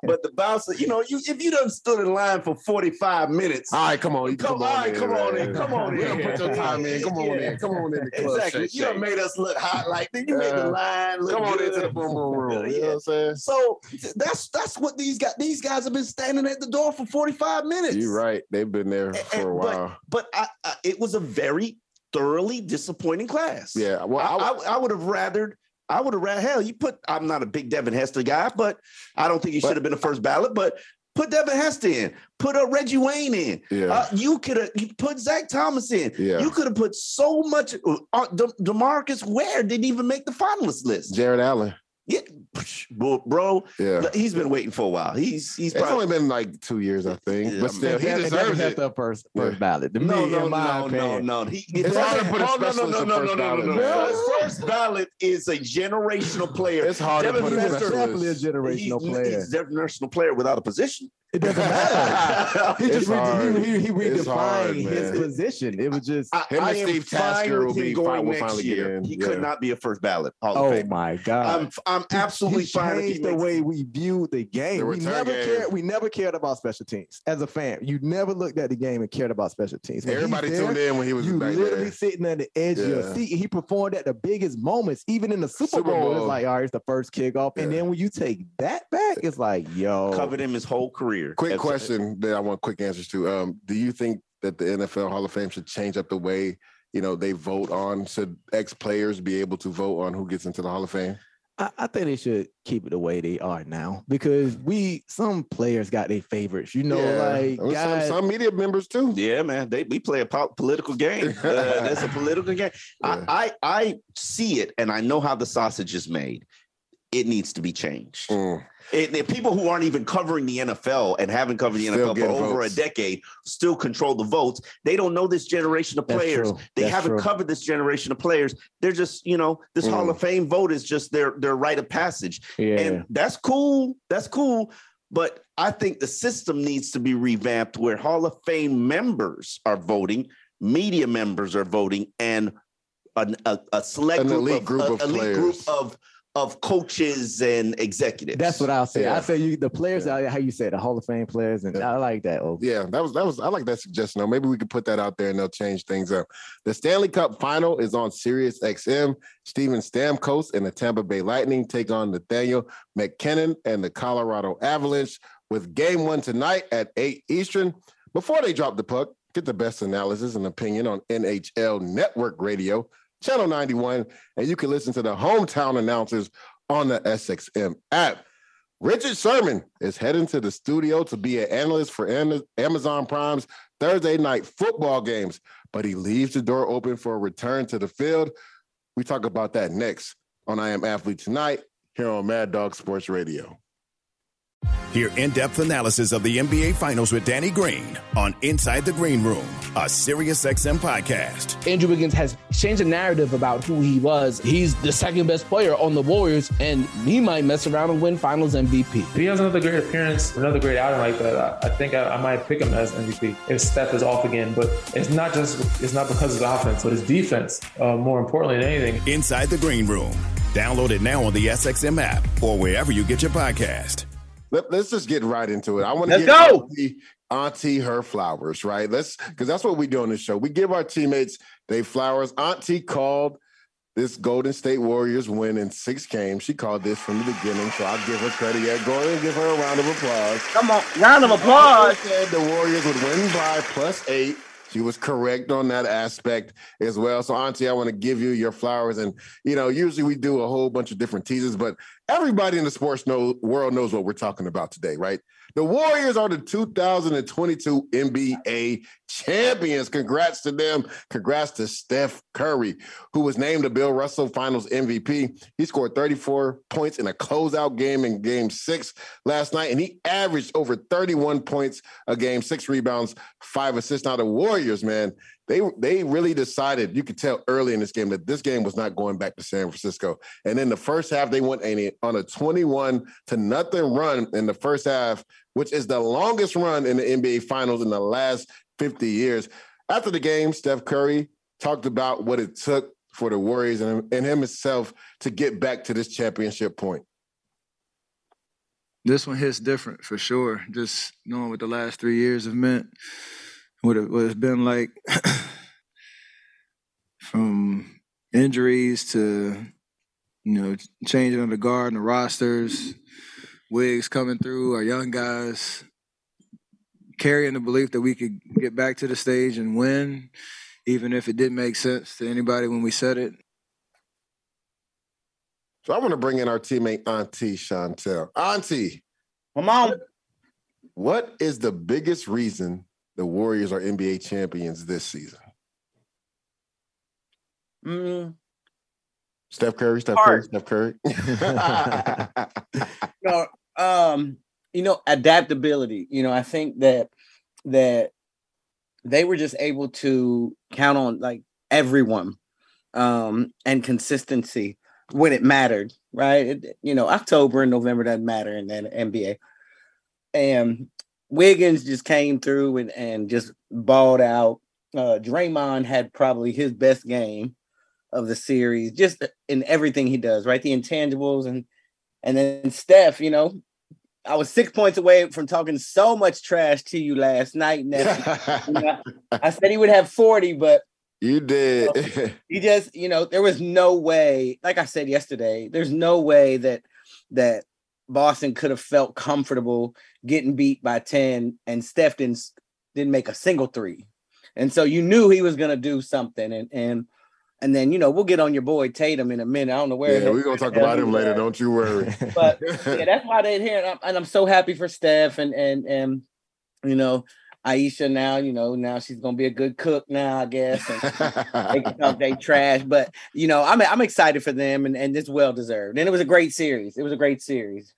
but the bouncer, you know, you if you done stood in line for forty five minutes. All right, come on. you Come, come on, in, come on in, come on in. done put your time in. Come on in. Come on in the club. Exactly. Shake, You done shake. made us look hot. Like then you made the Uh, line look Come on good. into the boom boom room. You know what I'm saying? So that's that's what these guys these guys have been standing at the door for 45 minutes. You're right. They've been there for a while. But I, I, it was a very thoroughly disappointing class. Yeah. Well, I, I, I, would have rathered. I would have rather hell. You put. I'm not a big Devin Hester guy, but I don't think he should have been the first ballot. But put Devin Hester in. Put a Reggie Wayne in. Yeah. Uh, you could have put Zach Thomas in. Yeah. You could have put so much. Uh, De- Demarcus Ware didn't even make the finalist list. Jared Allen. Yeah, bro, bro, Yeah. he's been waiting for a while. He's he's It's probably only been like two years, I think. Yeah, but still, he That- that deserves it. the first first Yeah. ballot. To no, me, no, in my no, no, opinion. no. He, It's hard to put a oh, no, no, specialist no, in no, first no, no, no, ballot, no. first ballot is a generational player. It's hard to Devin put a Hester- specialist. Definitely a generational He's, player. he's a generational player without a position. It doesn't matter. he just re- he, he, he redefined hard, his position. It was just I, Him I and am Steve Tasker will him be going next year. He could not be a first ballot Oh my God! I'm I'm absolutely he fine if he changed the makes way we viewed the game. The we never game. cared. We never cared about special teams as a fan. You never looked at the game and cared about special teams. When Everybody there, tuned in when he was You back literally there. sitting at the edge of your seat. And he performed at the biggest moments, even in the Super, Super Bowl. Bowl. It's like, all right, it's the first kickoff, and then when you take that back, it's like, yo, covered him his whole career. Quick As- question that I want quick answers to. Um, do you think that the NFL Hall of Fame should change up the way you know they vote on? Should ex players be able to vote on who gets into the Hall of Fame? I, I think they should keep it the way they are now because we some players got their favorites. You know, Yeah. like Well, guys, some, some media members too. Yeah, man. They we play a po- political game. Uh, that's a political game. Yeah. I, I I see it, and I know how the sausage is made. It needs to be changed. Mm. It, people who aren't even covering the NFL and haven't covered the Still NFL for over votes. a decade still control the votes. They don't know this generation of That's players. true. They That's haven't true. covered this generation of players. They're just, you know, this Hall Mm. of Fame vote is just their their rite of passage. yeah. And that's cool. That's cool. But I think the system needs to be revamped where Hall of Fame members are voting, media members are voting, and an, a, a select group, elite of, group a- of elite group of of coaches and executives. That's what I'll say. Yeah. I say you the players Yeah. out how you say the Hall of Fame players, and I like that. Oh, Yeah, that was that was I like that suggestion. Though. Maybe we could put that out there and they'll change things up. The Stanley Cup final is on Sirius XM. Steven Stamkos and the Tampa Bay Lightning take on Nathaniel MacKinnon and the Colorado Avalanche with game one tonight at 8 Eastern. Before they drop the puck, get the best analysis and opinion on NHL Network Radio, Channel 91, and you can listen to the hometown announcers on the SXM app. Richard Sherman is heading to the studio to be an analyst for Amazon Prime's Thursday night football games, but he leaves the door open for a return to the field. We talk about that next on I Am Athlete Tonight here on Mad Dog Sports Radio. Hear in depth analysis of the NBA Finals with Danny Green on Inside the Green Room, a SiriusXM podcast. Andrew Wiggins has changed the narrative about who he was. He's the second best player on the Warriors, and he might mess around and win Finals MVP. If he has another great appearance, another great outing like that, I, think I, I, might pick him as MVP if Steph is off again. But it's not just it's not because of his offense, but his defense. Uh, more importantly than anything. Inside the Green Room. Download it now on the SXM app or wherever you get your podcast. Let, us just get right into it. I want to give go. Auntie, Auntie her flowers, right? Let's because that's what we do on this show. We give our teammates they flowers. Auntie called this Golden State Warriors win in six games. She called this from the beginning, so I'll give her credit. Yeah, go ahead and give her a round of applause. Come on, round of applause. Said the Warriors would win by plus eight. She was correct on that aspect as well. So, Auntie, I want to give you your flowers. And, you know, usually we do a whole bunch of different teasers, but everybody in the sports know, world knows what we're talking about today, right? The Warriors are the 2022 NBA champions. Congrats to them. Congrats to Steph Curry, who was named the Bill Russell Finals MVP. He scored 34 points in a closeout game in game six last night, and he averaged over 31 points a game, six rebounds, five assists. Now, the Warriors, man, they they really decided you could tell early in this game that this game was not going back to San Francisco. And in the first half, they went on a 21 to nothing run in the first half, which is the longest run in the NBA Finals in the last 50 years. After the game, Steph Curry talked about what it took for the Warriors and, and him himself to get back to this championship point. This one hits different for sure. Just knowing what the last three years have meant what, it, what it's been like from injuries to you know changing of the guard and the rosters, Wiggs coming through, our young guys carrying the belief that we could get back to the stage and win, even if it didn't make sense to anybody when we said it. So I want to bring in our teammate Auntie Chantel. Auntie, come on. What is the biggest reason the Warriors are NBA champions this season? Mm. Steph Curry, Steph Curry, Steph Curry. no, um, you know, adaptability. You know, I think that that they were just able to count on like everyone um and consistency when it mattered, right? It, you know, October and November doesn't matter in the NBA. And Wiggins just came through and, and just balled out. Uh, Draymond had probably his best game of the series, just in everything he does, right? The intangibles and and then Steph, you know, I was six points away from talking so much trash to you last night. You know, I said he would have 40, but you did. You know, he just, you know, there was no way, like I said yesterday, there's no way that that Boston could have felt comfortable getting beat by 10 and Steph didn't, didn't make a single three. And so you knew he was going to do something. And, and, and then, you know, we'll get on your boy Tatum in a minute. I don't know where. Yeah, we're going to talk about him later. Don't you worry. but yeah, that's why they're here. And I'm, and I'm so happy for Steph and, and, and, you know, Ayesha now, you know, now she's gonna be a good cook now, I guess. And they they trash, but you know, I'm I'm excited for them, and and it's well deserved. And it was a great series. It was a great series.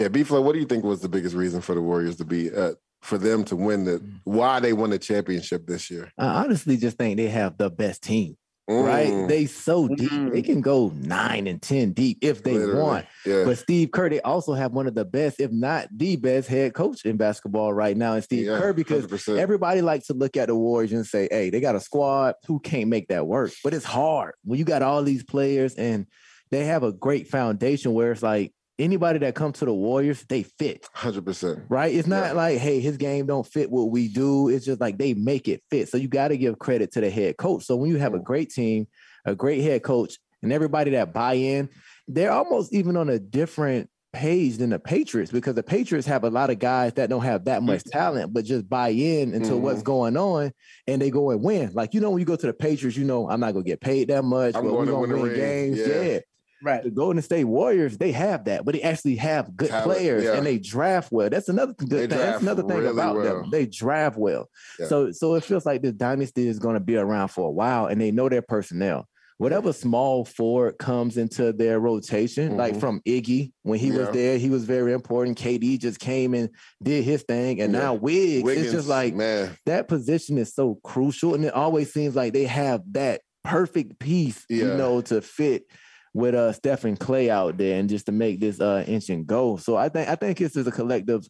Yeah, B Flow, what do you think was the biggest reason for the Warriors to be uh, for them to win the why they won the championship this year? I honestly just think they have the best team. Mm. Right? They so deep. Mm. They can go nine and ten deep if they Literally. want. Yeah. But Steve Kerr, they also have one of the best, if not the best, head coach in basketball right now. And Steve yeah, Kerr, because 100%. everybody likes to look at the Warriors and say, hey, they got a squad who can't make that work. But it's hard when you got all these players and they have a great foundation where it's like anybody that comes to the Warriors, they fit. 100%. Right? It's not yeah. like, hey, his game don't fit what we do. It's just like they make it fit. So you got to give credit to the head coach. So when you have a great team, a great head coach, and everybody that buy in, they're almost even on a different page than the Patriots because the Patriots have a lot of guys that don't have that much mm-hmm. talent, but just buy in into mm-hmm. what's going on and they go and win. Like, you know, when you go to the Patriots, you know, I'm not going to get paid that much, I'm but we're going to win, win games. yeah. yeah Right. The Golden State Warriors, they have that, but they actually have good Talent, players yeah. and they draft well. That's another good They thing. That's another thing really about well. them. They draft well. Yeah. So so it feels like this dynasty is going to be around for a while and they know their personnel. Whatever small forward comes into their rotation, like Mhm. from Iggy when he was there, he was very important. KD just came and did his thing, and Yeah. now Wiggs, Wiggins, it's just like man. that position is so crucial, and it always seems like they have that perfect piece, you know, to fit with uh Stephen Klay out there and just to make this uh inch and go. So I think I think this is a collective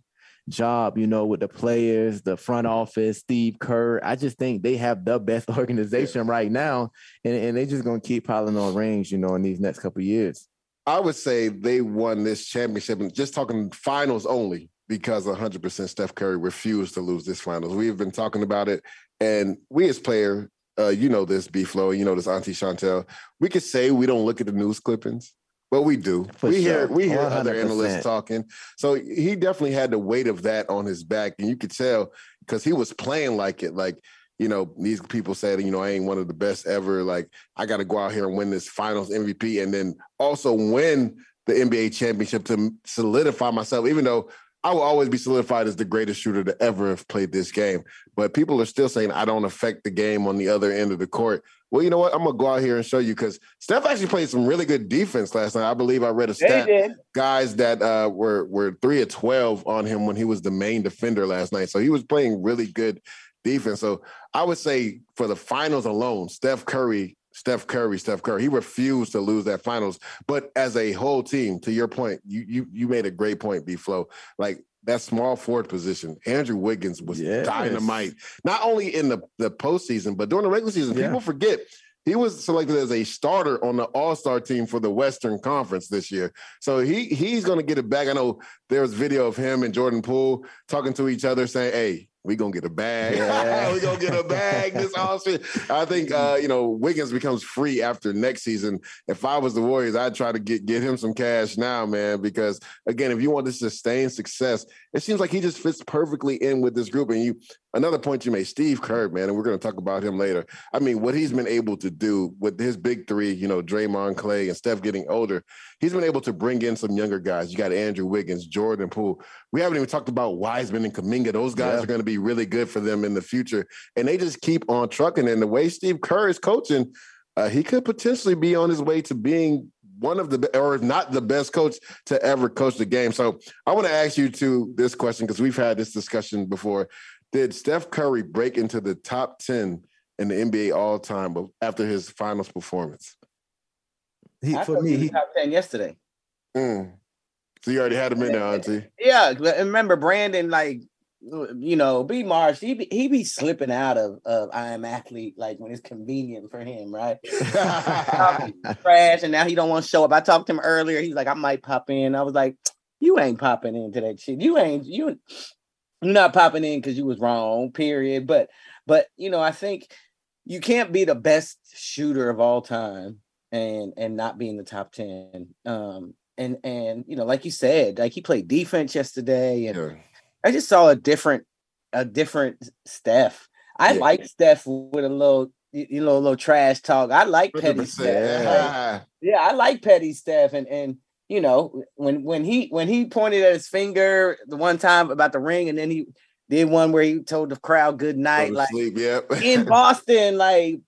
job, you know, with the players, the front office, Steve Kerr. I just think they have the best organization right now, and, and they're just gonna keep piling on rings, you know, in these next couple of years. I would say they won this championship, and just talking finals only because 100% Steph Curry refused to lose this finals. We've been talking about it, and we as player, uh, you know this, B Flow, you know this, Auntie Chantel. We could say we don't look at the news clippings, but we do. For we hear we hear other 100%. analysts talking. So he definitely had the weight of that on his back, and you could tell because he was playing like it, like. You know, these people said, you know, I ain't one of the best ever. Like, I got to go out here and win this finals MVP and then also win the NBA championship to solidify myself, even though I will always be solidified as the greatest shooter to ever have played this game. But people are still saying I don't affect the game on the other end of the court. Well, you know what? I'm gonna go out here and show you because Steph actually played some really good defense last night. I believe I read a stat. Guys that uh, were were three of twelve on him when he was the main defender last night. So he was playing really good defense. So I would say for the finals alone, Steph Curry, Steph Curry, Steph Curry, he refused to lose that finals. But as a whole team, to your point, you you you made a great point, B Flow. Like that small forward position, Andrew Wiggins was Yes. dynamite. Not only in the, the postseason, but during the regular season. Yeah. People forget he was selected as a starter on the All-Star team for the Western Conference this year. So he he's gonna get it back. I know there was video of him and Jordan Poole talking to each other saying, Hey, we gonna get a bag. Yeah. we gonna get a bag this offseason. I think uh, you know, Wiggins becomes free after next season. If I was the Warriors, I'd try to get get him some cash now, man, because again, if you want to sustain success, it seems like he just fits perfectly in with this group. And you another point you made, Steve Kerr, man, and we're gonna talk about him later. I mean, what he's been able to do with his big three, you know, Draymond Klay and Steph getting older, he's been able to bring in some younger guys. You got Andrew Wiggins, Jordan Poole. We haven't even talked about Wiseman and Kuminga. Those guys Yeah. are going to be really good for them in the future. And they just keep on trucking. And the way Steve Kerr is coaching, uh, he could potentially be on his way to being one of the, or if not the best coach to ever coach the game. So I want to ask you to this question because we've had this discussion before. Did Steph Curry break into the top 10 in the NBA all time after his finals performance? He, I for me, he was he, top ten yesterday. Mm. So you already had him in there, Auntie. Yeah, but remember Brandon, like you know, B Marsh, he be, he be slipping out of of I am athlete like when it's convenient for him, right? Trash, and now he don't want to show up. I talked to him earlier. He's like, I might pop in. I was like, you ain't popping into that shit. You ain't you. You're not popping in because you was wrong. Period. But but you know, I think you can't be the best shooter of all time and and not be in the top 10 um and and you know like you said like he played defense yesterday and i just saw a different a different steph i Yeah. like steph with a little you know a little trash talk i like petty 100%. steph. Like, yeah i like petty steph and and you know when when he when he pointed at his finger the one time about the ring and then he did one where he told the crowd good night like sleep, yep. in Boston, like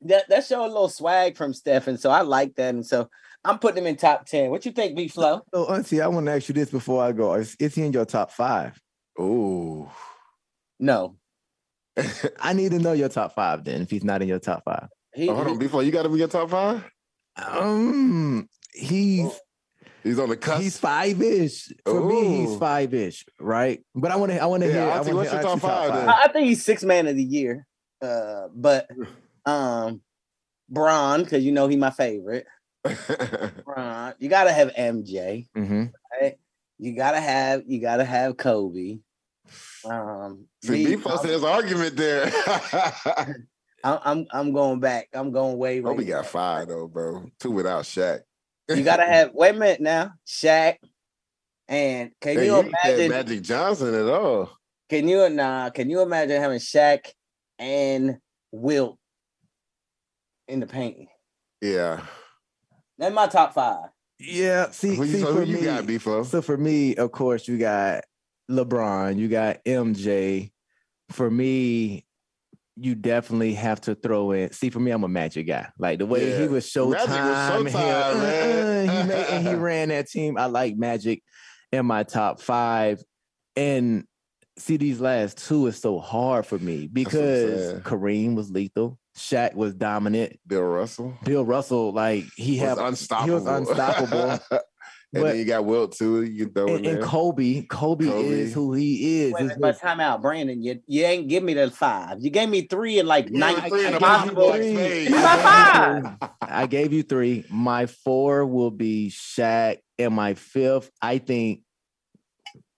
that that showed a little swag from Stephen. So I like that. And so I'm putting him in top 10. What you think, B Flow? so Auntie, I want to ask you this before I go: Is, is he in your top five? Oh, No. I need to know your top five. Then, if he's not in your top five, He, Oh, hold on, before you got to be your top five. um, he's He's on the cusp. he's five ish. For me, he's five ish, right? But I want to, I want to Yeah, hear. I Auntie, wanna what's hear your top five then? I, I think he's six man of the year. Uh, but um Bron, because you know he my favorite. Bron, you gotta have MJ, Mhm. right? You gotta have you gotta have Kobe. Um See, B, B posted his argument there. I'm, I'm I'm going back. I'm going way, way. Kobe got five though, bro. Two without Shaq. You gotta have wait a minute now, Shaq. And can Hey, you you imagine? Magic Johnson at all? Can you nah? Can you imagine having Shaq and Wilt in the paint? Yeah. That's my top five. Yeah, see, Who you- see so for you me, got, B-Flo? So for me, of course, you got LeBron, you got MJ. For me, you definitely have to throw in. See, for me, I'm a Magic guy. Like the way he Yeah. was Magic was Showtime, and he, Showtime, uh, he made, and he ran that team. I like Magic in my top five, and see these last two is so hard for me because. Kareem was lethal. Shaq was dominant. Bill Russell. Bill Russell, like he Was had unstoppable. He was unstoppable. and But- then you got Wilt too. You can throw in and, there. and Kobe, Kobe, Kobe. is who he is. Wait, It's wait, but time out, Brandon. You you ain't give me the five. You gave me three and like Yeah, nine. I- I gave you possible. three. Give my five. I gave you three. My four will be Shaq, and my fifth, I think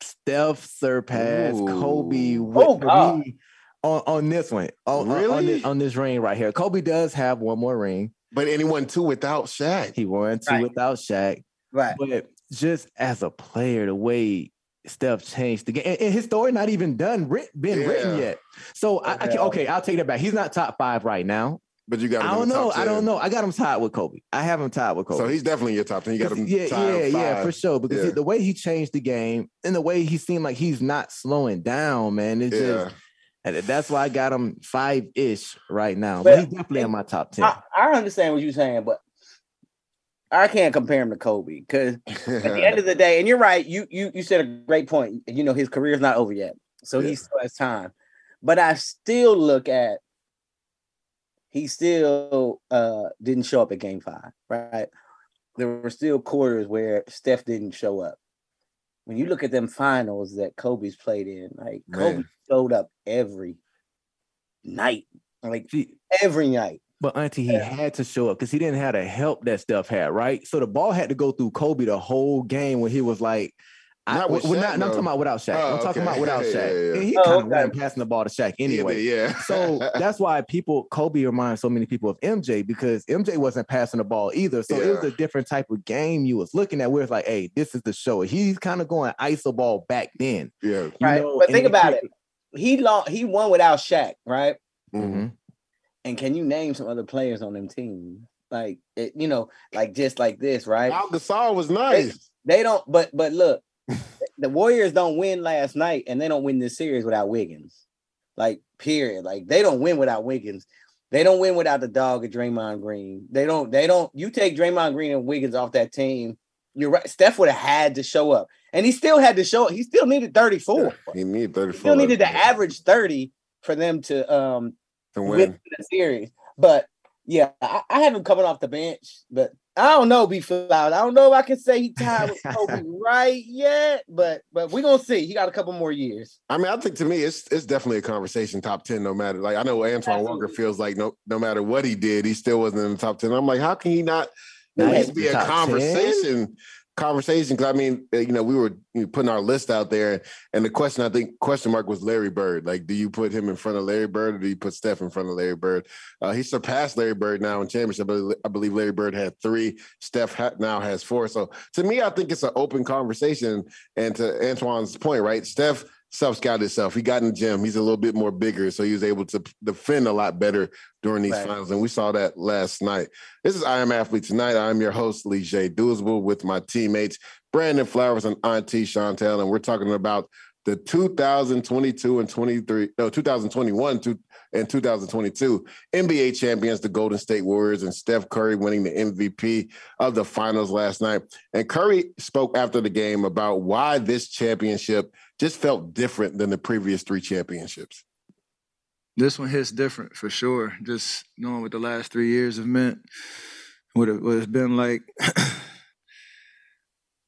Steph surpassed Kobe with, Oh, for God. me on, on this one. On, on- on, Really? this, on this ring right here. Kobe does have one more ring. But anyone two without Shaq. He won two Right. without Shaq. Right. But just as a player, the way Steph changed the game, and, and his story not even done, writ, been written yet. So I, I can, okay, I'll take that back. He's not top five right now. But you got him I in don't the know. top I don't know. I got him tied with Kobe. I have him tied with Kobe. So he's definitely your top ten. You got him. yeah, tied yeah, yeah, for sure. Because Yeah. the way he changed the game and the way he seemed like he's not slowing down, man. It's Yeah. just and that's why I got him five ish right now. But, But- he's definitely in my top ten. I, I understand what you're saying, but I can't compare him to Kobe because at the end of the day, and you're right, you you you said a great point. You know, his career's not over yet, so he still has time. But I still look at he still uh didn't show up at game five, right? There were still quarters where Steph didn't show up. When you look at them finals that Kobe's played in, like Kobe showed up every night, like every night. But auntie, he had to show up because he didn't have the help that Steph had, right? So the ball had to go through Kobe the whole game when he was like, I, Not with well, Shaq, not, no, I'm talking about without Shaq. Oh, I'm talking okay. about without Yeah, Shaq. yeah, yeah. And he Oh, kind of okay. ran passing the ball to Shaq anyway. yeah. so that's why people Kobe reminds so many people of MJ because MJ wasn't passing the ball either. So it was a different type of game you was looking at where it's like, hey, this is the show. He's kind of going ISO ball back then. Yeah. You right? know, but and think about created- it. He lost. He won without Shaq, right? Mm-hmm. And can you name some other players on them teams? Like it, you know, like just like this, right? Pau Gasol was nice. they don't, but but look, the Warriors don't win last night, and they don't win this series without Wiggins. Like period. Like they don't win without Wiggins. They don't win without the dog of Draymond Green. They don't. They don't. You take Draymond Green and Wiggins off that team. You're right. Steph would have had to show up, and he still had to show up. He still needed 34. He needed thirty four. Still needed to average 30 for them to um to win win. the series. But yeah, I, I have him coming off the bench, but I don't know, be loud. I don't know if I can say he tied with Kobe right yet, but but we're gonna see. He got a couple more years. I mean, I think to me, it's it's definitely a conversation top ten, no matter. Like I know Antoine Walker feels like no no matter what he did, he still wasn't in the top ten. I'm like, how can he not? There Not needs in to be a conversation 10? Conversation. Because I mean, uh, you know, we were putting our list out there, and the question I think question mark was Larry Bird. Like, do you put him in front of Larry Bird, or do you put Steph in front of Larry Bird? Uh, he surpassed Larry Bird now in championship. I believe Larry Bird had three. Steph ha- now has four. So to me, I think it's an open conversation. And to Antoine's point, right? Steph self scouted himself. He got in the gym. He's a little bit more bigger, so he was able to defend a lot better during these Right. finals. And we saw that last night. This is I Am Athlete Tonight. I'm your host, Leger Douzable, with my teammates, Brandon Flowers and Auntie Chantel. And we're talking about the 2022 and 23, no, 2021 to, and 2022 NBA champions, the Golden State Warriors, and Steph Curry winning the MVP of the finals last night. And Curry spoke after the game about why this championship just felt different than the previous three championships. This one hits different for sure. Just knowing what the last three years have meant, what, it, what it's been like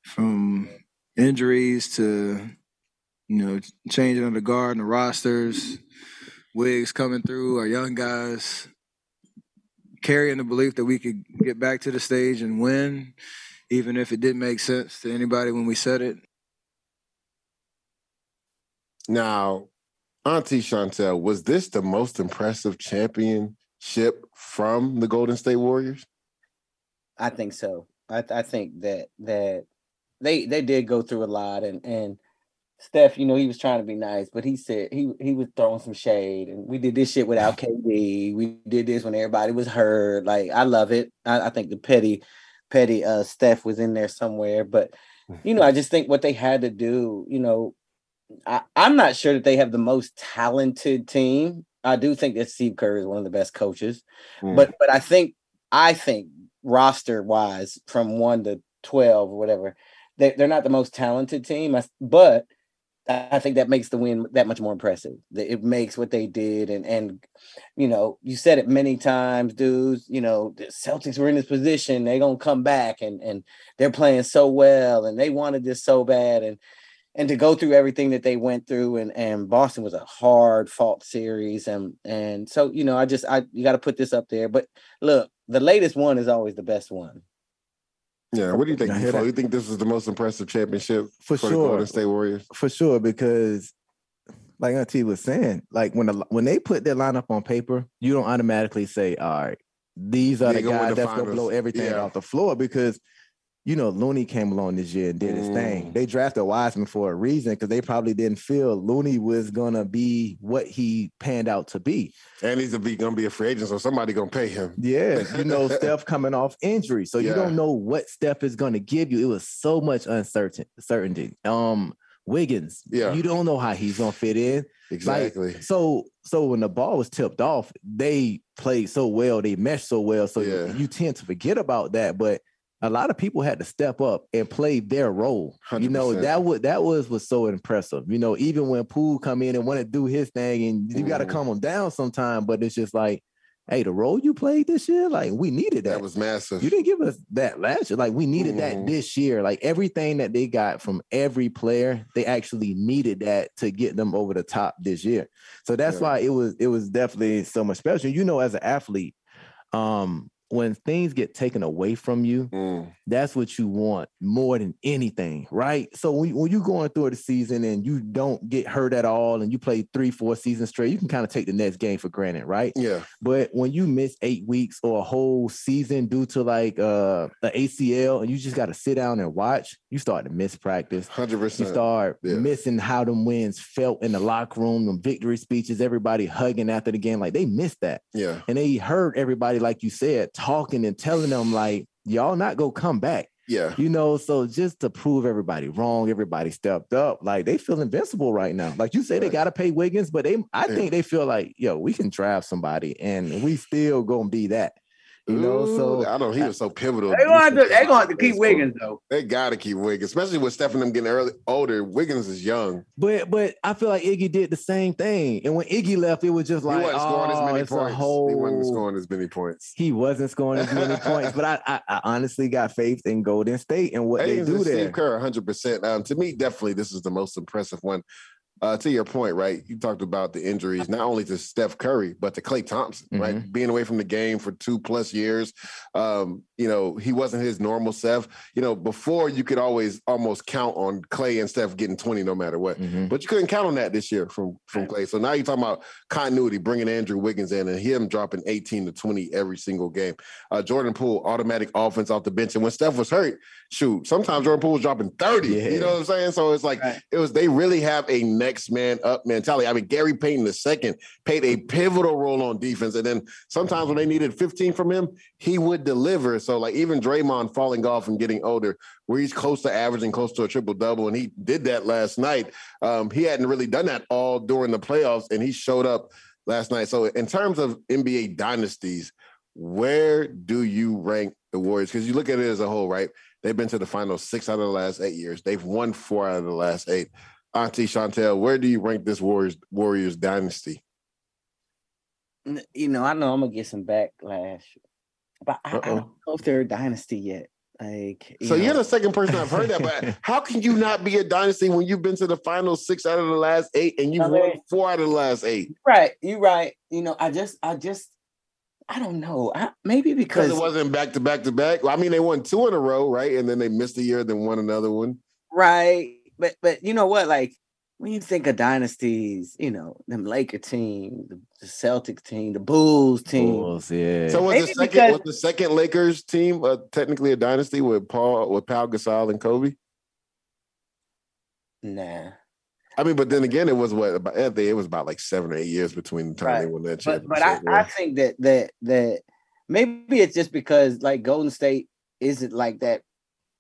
from injuries to, you know, changing of the guard and the rosters, Wiggs coming through, our young guys carrying the belief that we could get back to the stage and win, even if it didn't make sense to anybody when we said it. Now, Auntie Chantel, was this the most impressive championship from the Golden State Warriors? I think so. I, I think that that they they did go through a lot, and and Steph, you know, he was trying to be nice, but he said he he was throwing some shade, and we did this shit without KD. We did this when everybody was hurt. Like I love it. I, I think the petty petty uh Steph was in there somewhere, but you know, I just think what they had to do, you know, I, I'm not sure that they have the most talented team. I do think that Steve Kerr is one of the best coaches, Mm. but but I think I think roster wise, from one to twelve or whatever, they, they're not the most talented team. I, but I think that makes the win that much more impressive. It makes what they did, and and you know, you said it many times, dudes. You know, the Celtics were in this position; they're gonna come back, and and they're playing so well, and they wanted this so bad, and and to go through everything that they went through, and and Boston was a hard fought series, and and so you know, I just I you got to put this up there. But look, the latest one is always the best one. Yeah, what do you think? I hear Flo? that. You think this is the most impressive championship For the sure. Golden State Warriors? for sure because like Auntie was saying, like when the, when they put their lineup on paper, you don't automatically say, "All right, these are They the guys the that's gonna blow everything Yeah. off the floor." Because you know Looney came along this year and did his Mm. thing. They drafted Wiseman for a reason because they probably didn't feel Looney was gonna be what he panned out to be. And he's gonna be a free agent, so somebody gonna pay him. Yeah, you know, Steph coming off injury, so you don't know what Steph is to give you. It was so much uncertain certainty. Um, Wiggins, Yeah. you don't know how he's to fit in. Like, Exactly. so, so when the ball was tipped off, they played so well, they meshed so well, so Yeah. you tend to forget about that. But a lot of people had to step up and play their role. You know that was that was was so impressive. You know, even when Poole come in and want to do his thing, and you got to calm him down sometime. But it's just like, hey, the role you played this year, like we needed that. That was massive. you didn't give us that last year. Like we needed Mhm. that this year. Like everything that they got from every player, they actually needed that to get them over the top this year. So that's Yeah. why it was it was definitely so much special. You know, as an athlete, um, when things get taken away from you, Mm. that's what you want more than anything, right? So when, when you're going through the season and you don't get hurt at all and you play three, four seasons straight, you can kind of take the next game for granted, right? Yeah. But when you miss eight weeks or a whole season due to like uh the ACL and you just got to sit down and watch, you start to miss practice. 100%. You start Yeah. missing how them wins felt in the locker room, them victory speeches, everybody hugging after the game. Like they missed that. Yeah. And they heard everybody, like you said, talking and telling them, like, y'all not gonna come back. Yeah. You know, so just to prove everybody wrong, everybody stepped up. Like they feel invincible right now. Like you say, they gotta pay Wiggins, but they I Yeah. think they feel like, yo, we can draft somebody and we still gonna be that. You know, so Ooh, I know he was so pivotal. They gonna have to, they gonna have to keep Wiggins though. They got to keep Wiggins, especially with Steph and them getting early older. Wiggins is young. But but I feel like Iggy did the same thing. And when Iggy left, it was just like he wasn't scoring as oh, many it's a points. whole He wasn't scoring as many points. he wasn't scoring as many points. But I, I, I honestly got faith in Golden State and what I they do it's there. Steve Kerr, 100. percent um, To me, definitely, this is the most impressive one. Uh, to your point, right? You talked about the injuries, not only to Steph Curry, but to Klay Thompson, right? Being away from the game for two plus years. Um, you know, he wasn't his normal self. You know, before you could always almost count on Klay and Steph getting 20 no matter what. But you couldn't count on that this year from, from Klay. So now you're talking about continuity, bringing Andrew Wiggins in and him dropping 18 to 20 every single game. Uh, Jordan Poole, automatic offense off the bench. And when Steph was hurt, shoot, sometimes Jordan Poole was dropping 30. You know what I'm saying? So it's like, it was, they really have a next man up mentality. I mean, Gary Payton II played a pivotal role on defense. And then sometimes when they needed 15 from him, he would deliver. So like even Draymond falling off and getting older, where he's close to averaging close to a triple double, and he did that last night. Um, he hadn't really done that all during the playoffs, and he showed up last night. So in terms of NBA dynasties, where do you rank the Warriors? Because you look at it as a whole, right? They've been to the finals six out of the last eight years. They've won four out of the last eight. Auntie Chantel, where do you rank this Warriors Warriors dynasty? You know, I know I'm gonna get some backlash, but I, I don't know if they're a dynasty yet. Like, you So know, you're the second person I've heard that, but how can you not be a dynasty when you've been to the final six out of the last eight and you've I won four out of the last eight? right? you're right. You know, I just, I just, I don't know. I, maybe Because because it wasn't back to back to back. Well, I mean, they won two in a row, right? And then they missed a year, then won another one. right. But but you know what? Like when you think of dynasties, you know, them Laker team, the, the Celtics team, the Bulls team. Bulls, yeah. So was Maybe the second because- was the second Lakers team uh, technically a dynasty with Paul with Pau Gasol and Kobe? Nah. I mean, but then again, it was what about I it was about like seven or eight years between the time they Right. won that But championship. but I, I think that that that maybe it's just because like Golden State isn't like that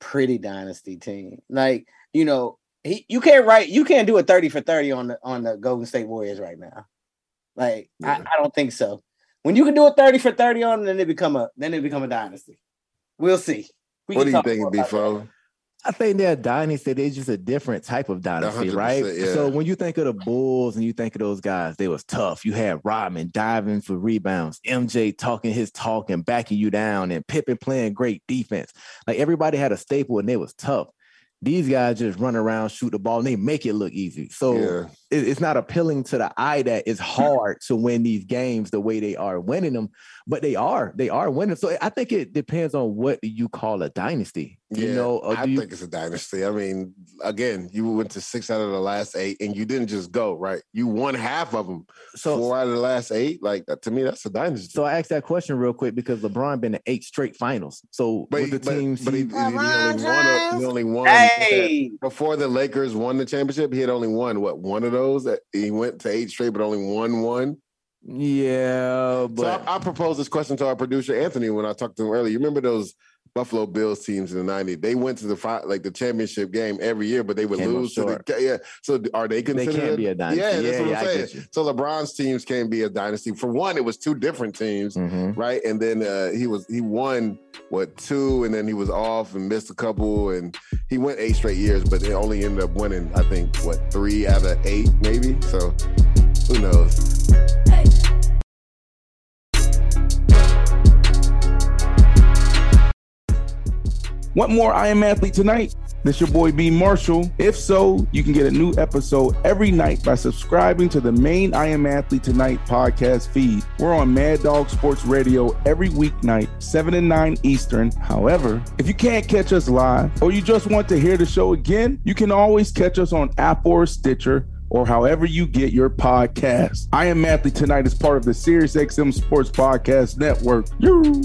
pretty dynasty team. Like, you know, he you can't write you can't do a 30 for 30 on the on the Golden State Warriors right now. Like, I, I don't think so. When you can do a 30 for 30 on them, then they become a then they become a dynasty. We'll see. We what do you think, more about that. I think they're a dynasty. They're just a different type of dynasty, right? yeah. So when you think of the Bulls and you think of those guys, they was tough. You had Rodman diving for rebounds, MJ talking his talk and backing you down, and Pippen playing great defense. Like everybody had a staple and they was tough. These guys just run around, shoot the ball, and they make it look easy. So Yeah. It- it's not appealing to the eye that it's hmm. hard to win these games the way they are winning them, but they are. They are winning. So I think it depends on what you call a dynasty. You know, I you- think it's a dynasty. I mean, again, you went to six out of the last eight, and you didn't just go right. You won half of them. So- four out of the last eight, like uh, to me, that's a dynasty. So I asked that question real quick because LeBron been to eight straight finals. So But, with the but, teams, but he, he- he- he only won. A, he only won Hey! before the Lakers won the championship. He had only won what one of those. That he went to eight straight, but only won one. Yeah, but so I, I proposed this question to our producer Anthony when I talked to him earlier. You remember those Buffalo Bills teams in the '90s? They went to the like the championship game every year, but they would Came lose to the yeah. So are they considered? They can't be a dynasty. Yeah, that's Yeah, what yeah, I'm saying. So LeBron's teams can be a dynasty. For one, it was two different teams, Mm-hmm. right? And then uh, he was he won what two, and then he was off and missed a couple, and he went eight straight years, but they only ended up winning I think what three out of eight, maybe. So who knows? Want more I Am Athlete tonight? This your boy B Marshall. If so, you can get a new episode every night by subscribing to the main I Am Athlete Tonight podcast feed. We're on Mad Dog Sports Radio every weeknight, 7 and 9 Eastern. However, if you can't catch us live or you just want to hear the show again, you can always catch us on Apple or Stitcher or however you get your podcast. I Am Athlete Tonight is part of the SiriusXM Sports Podcast Network. You.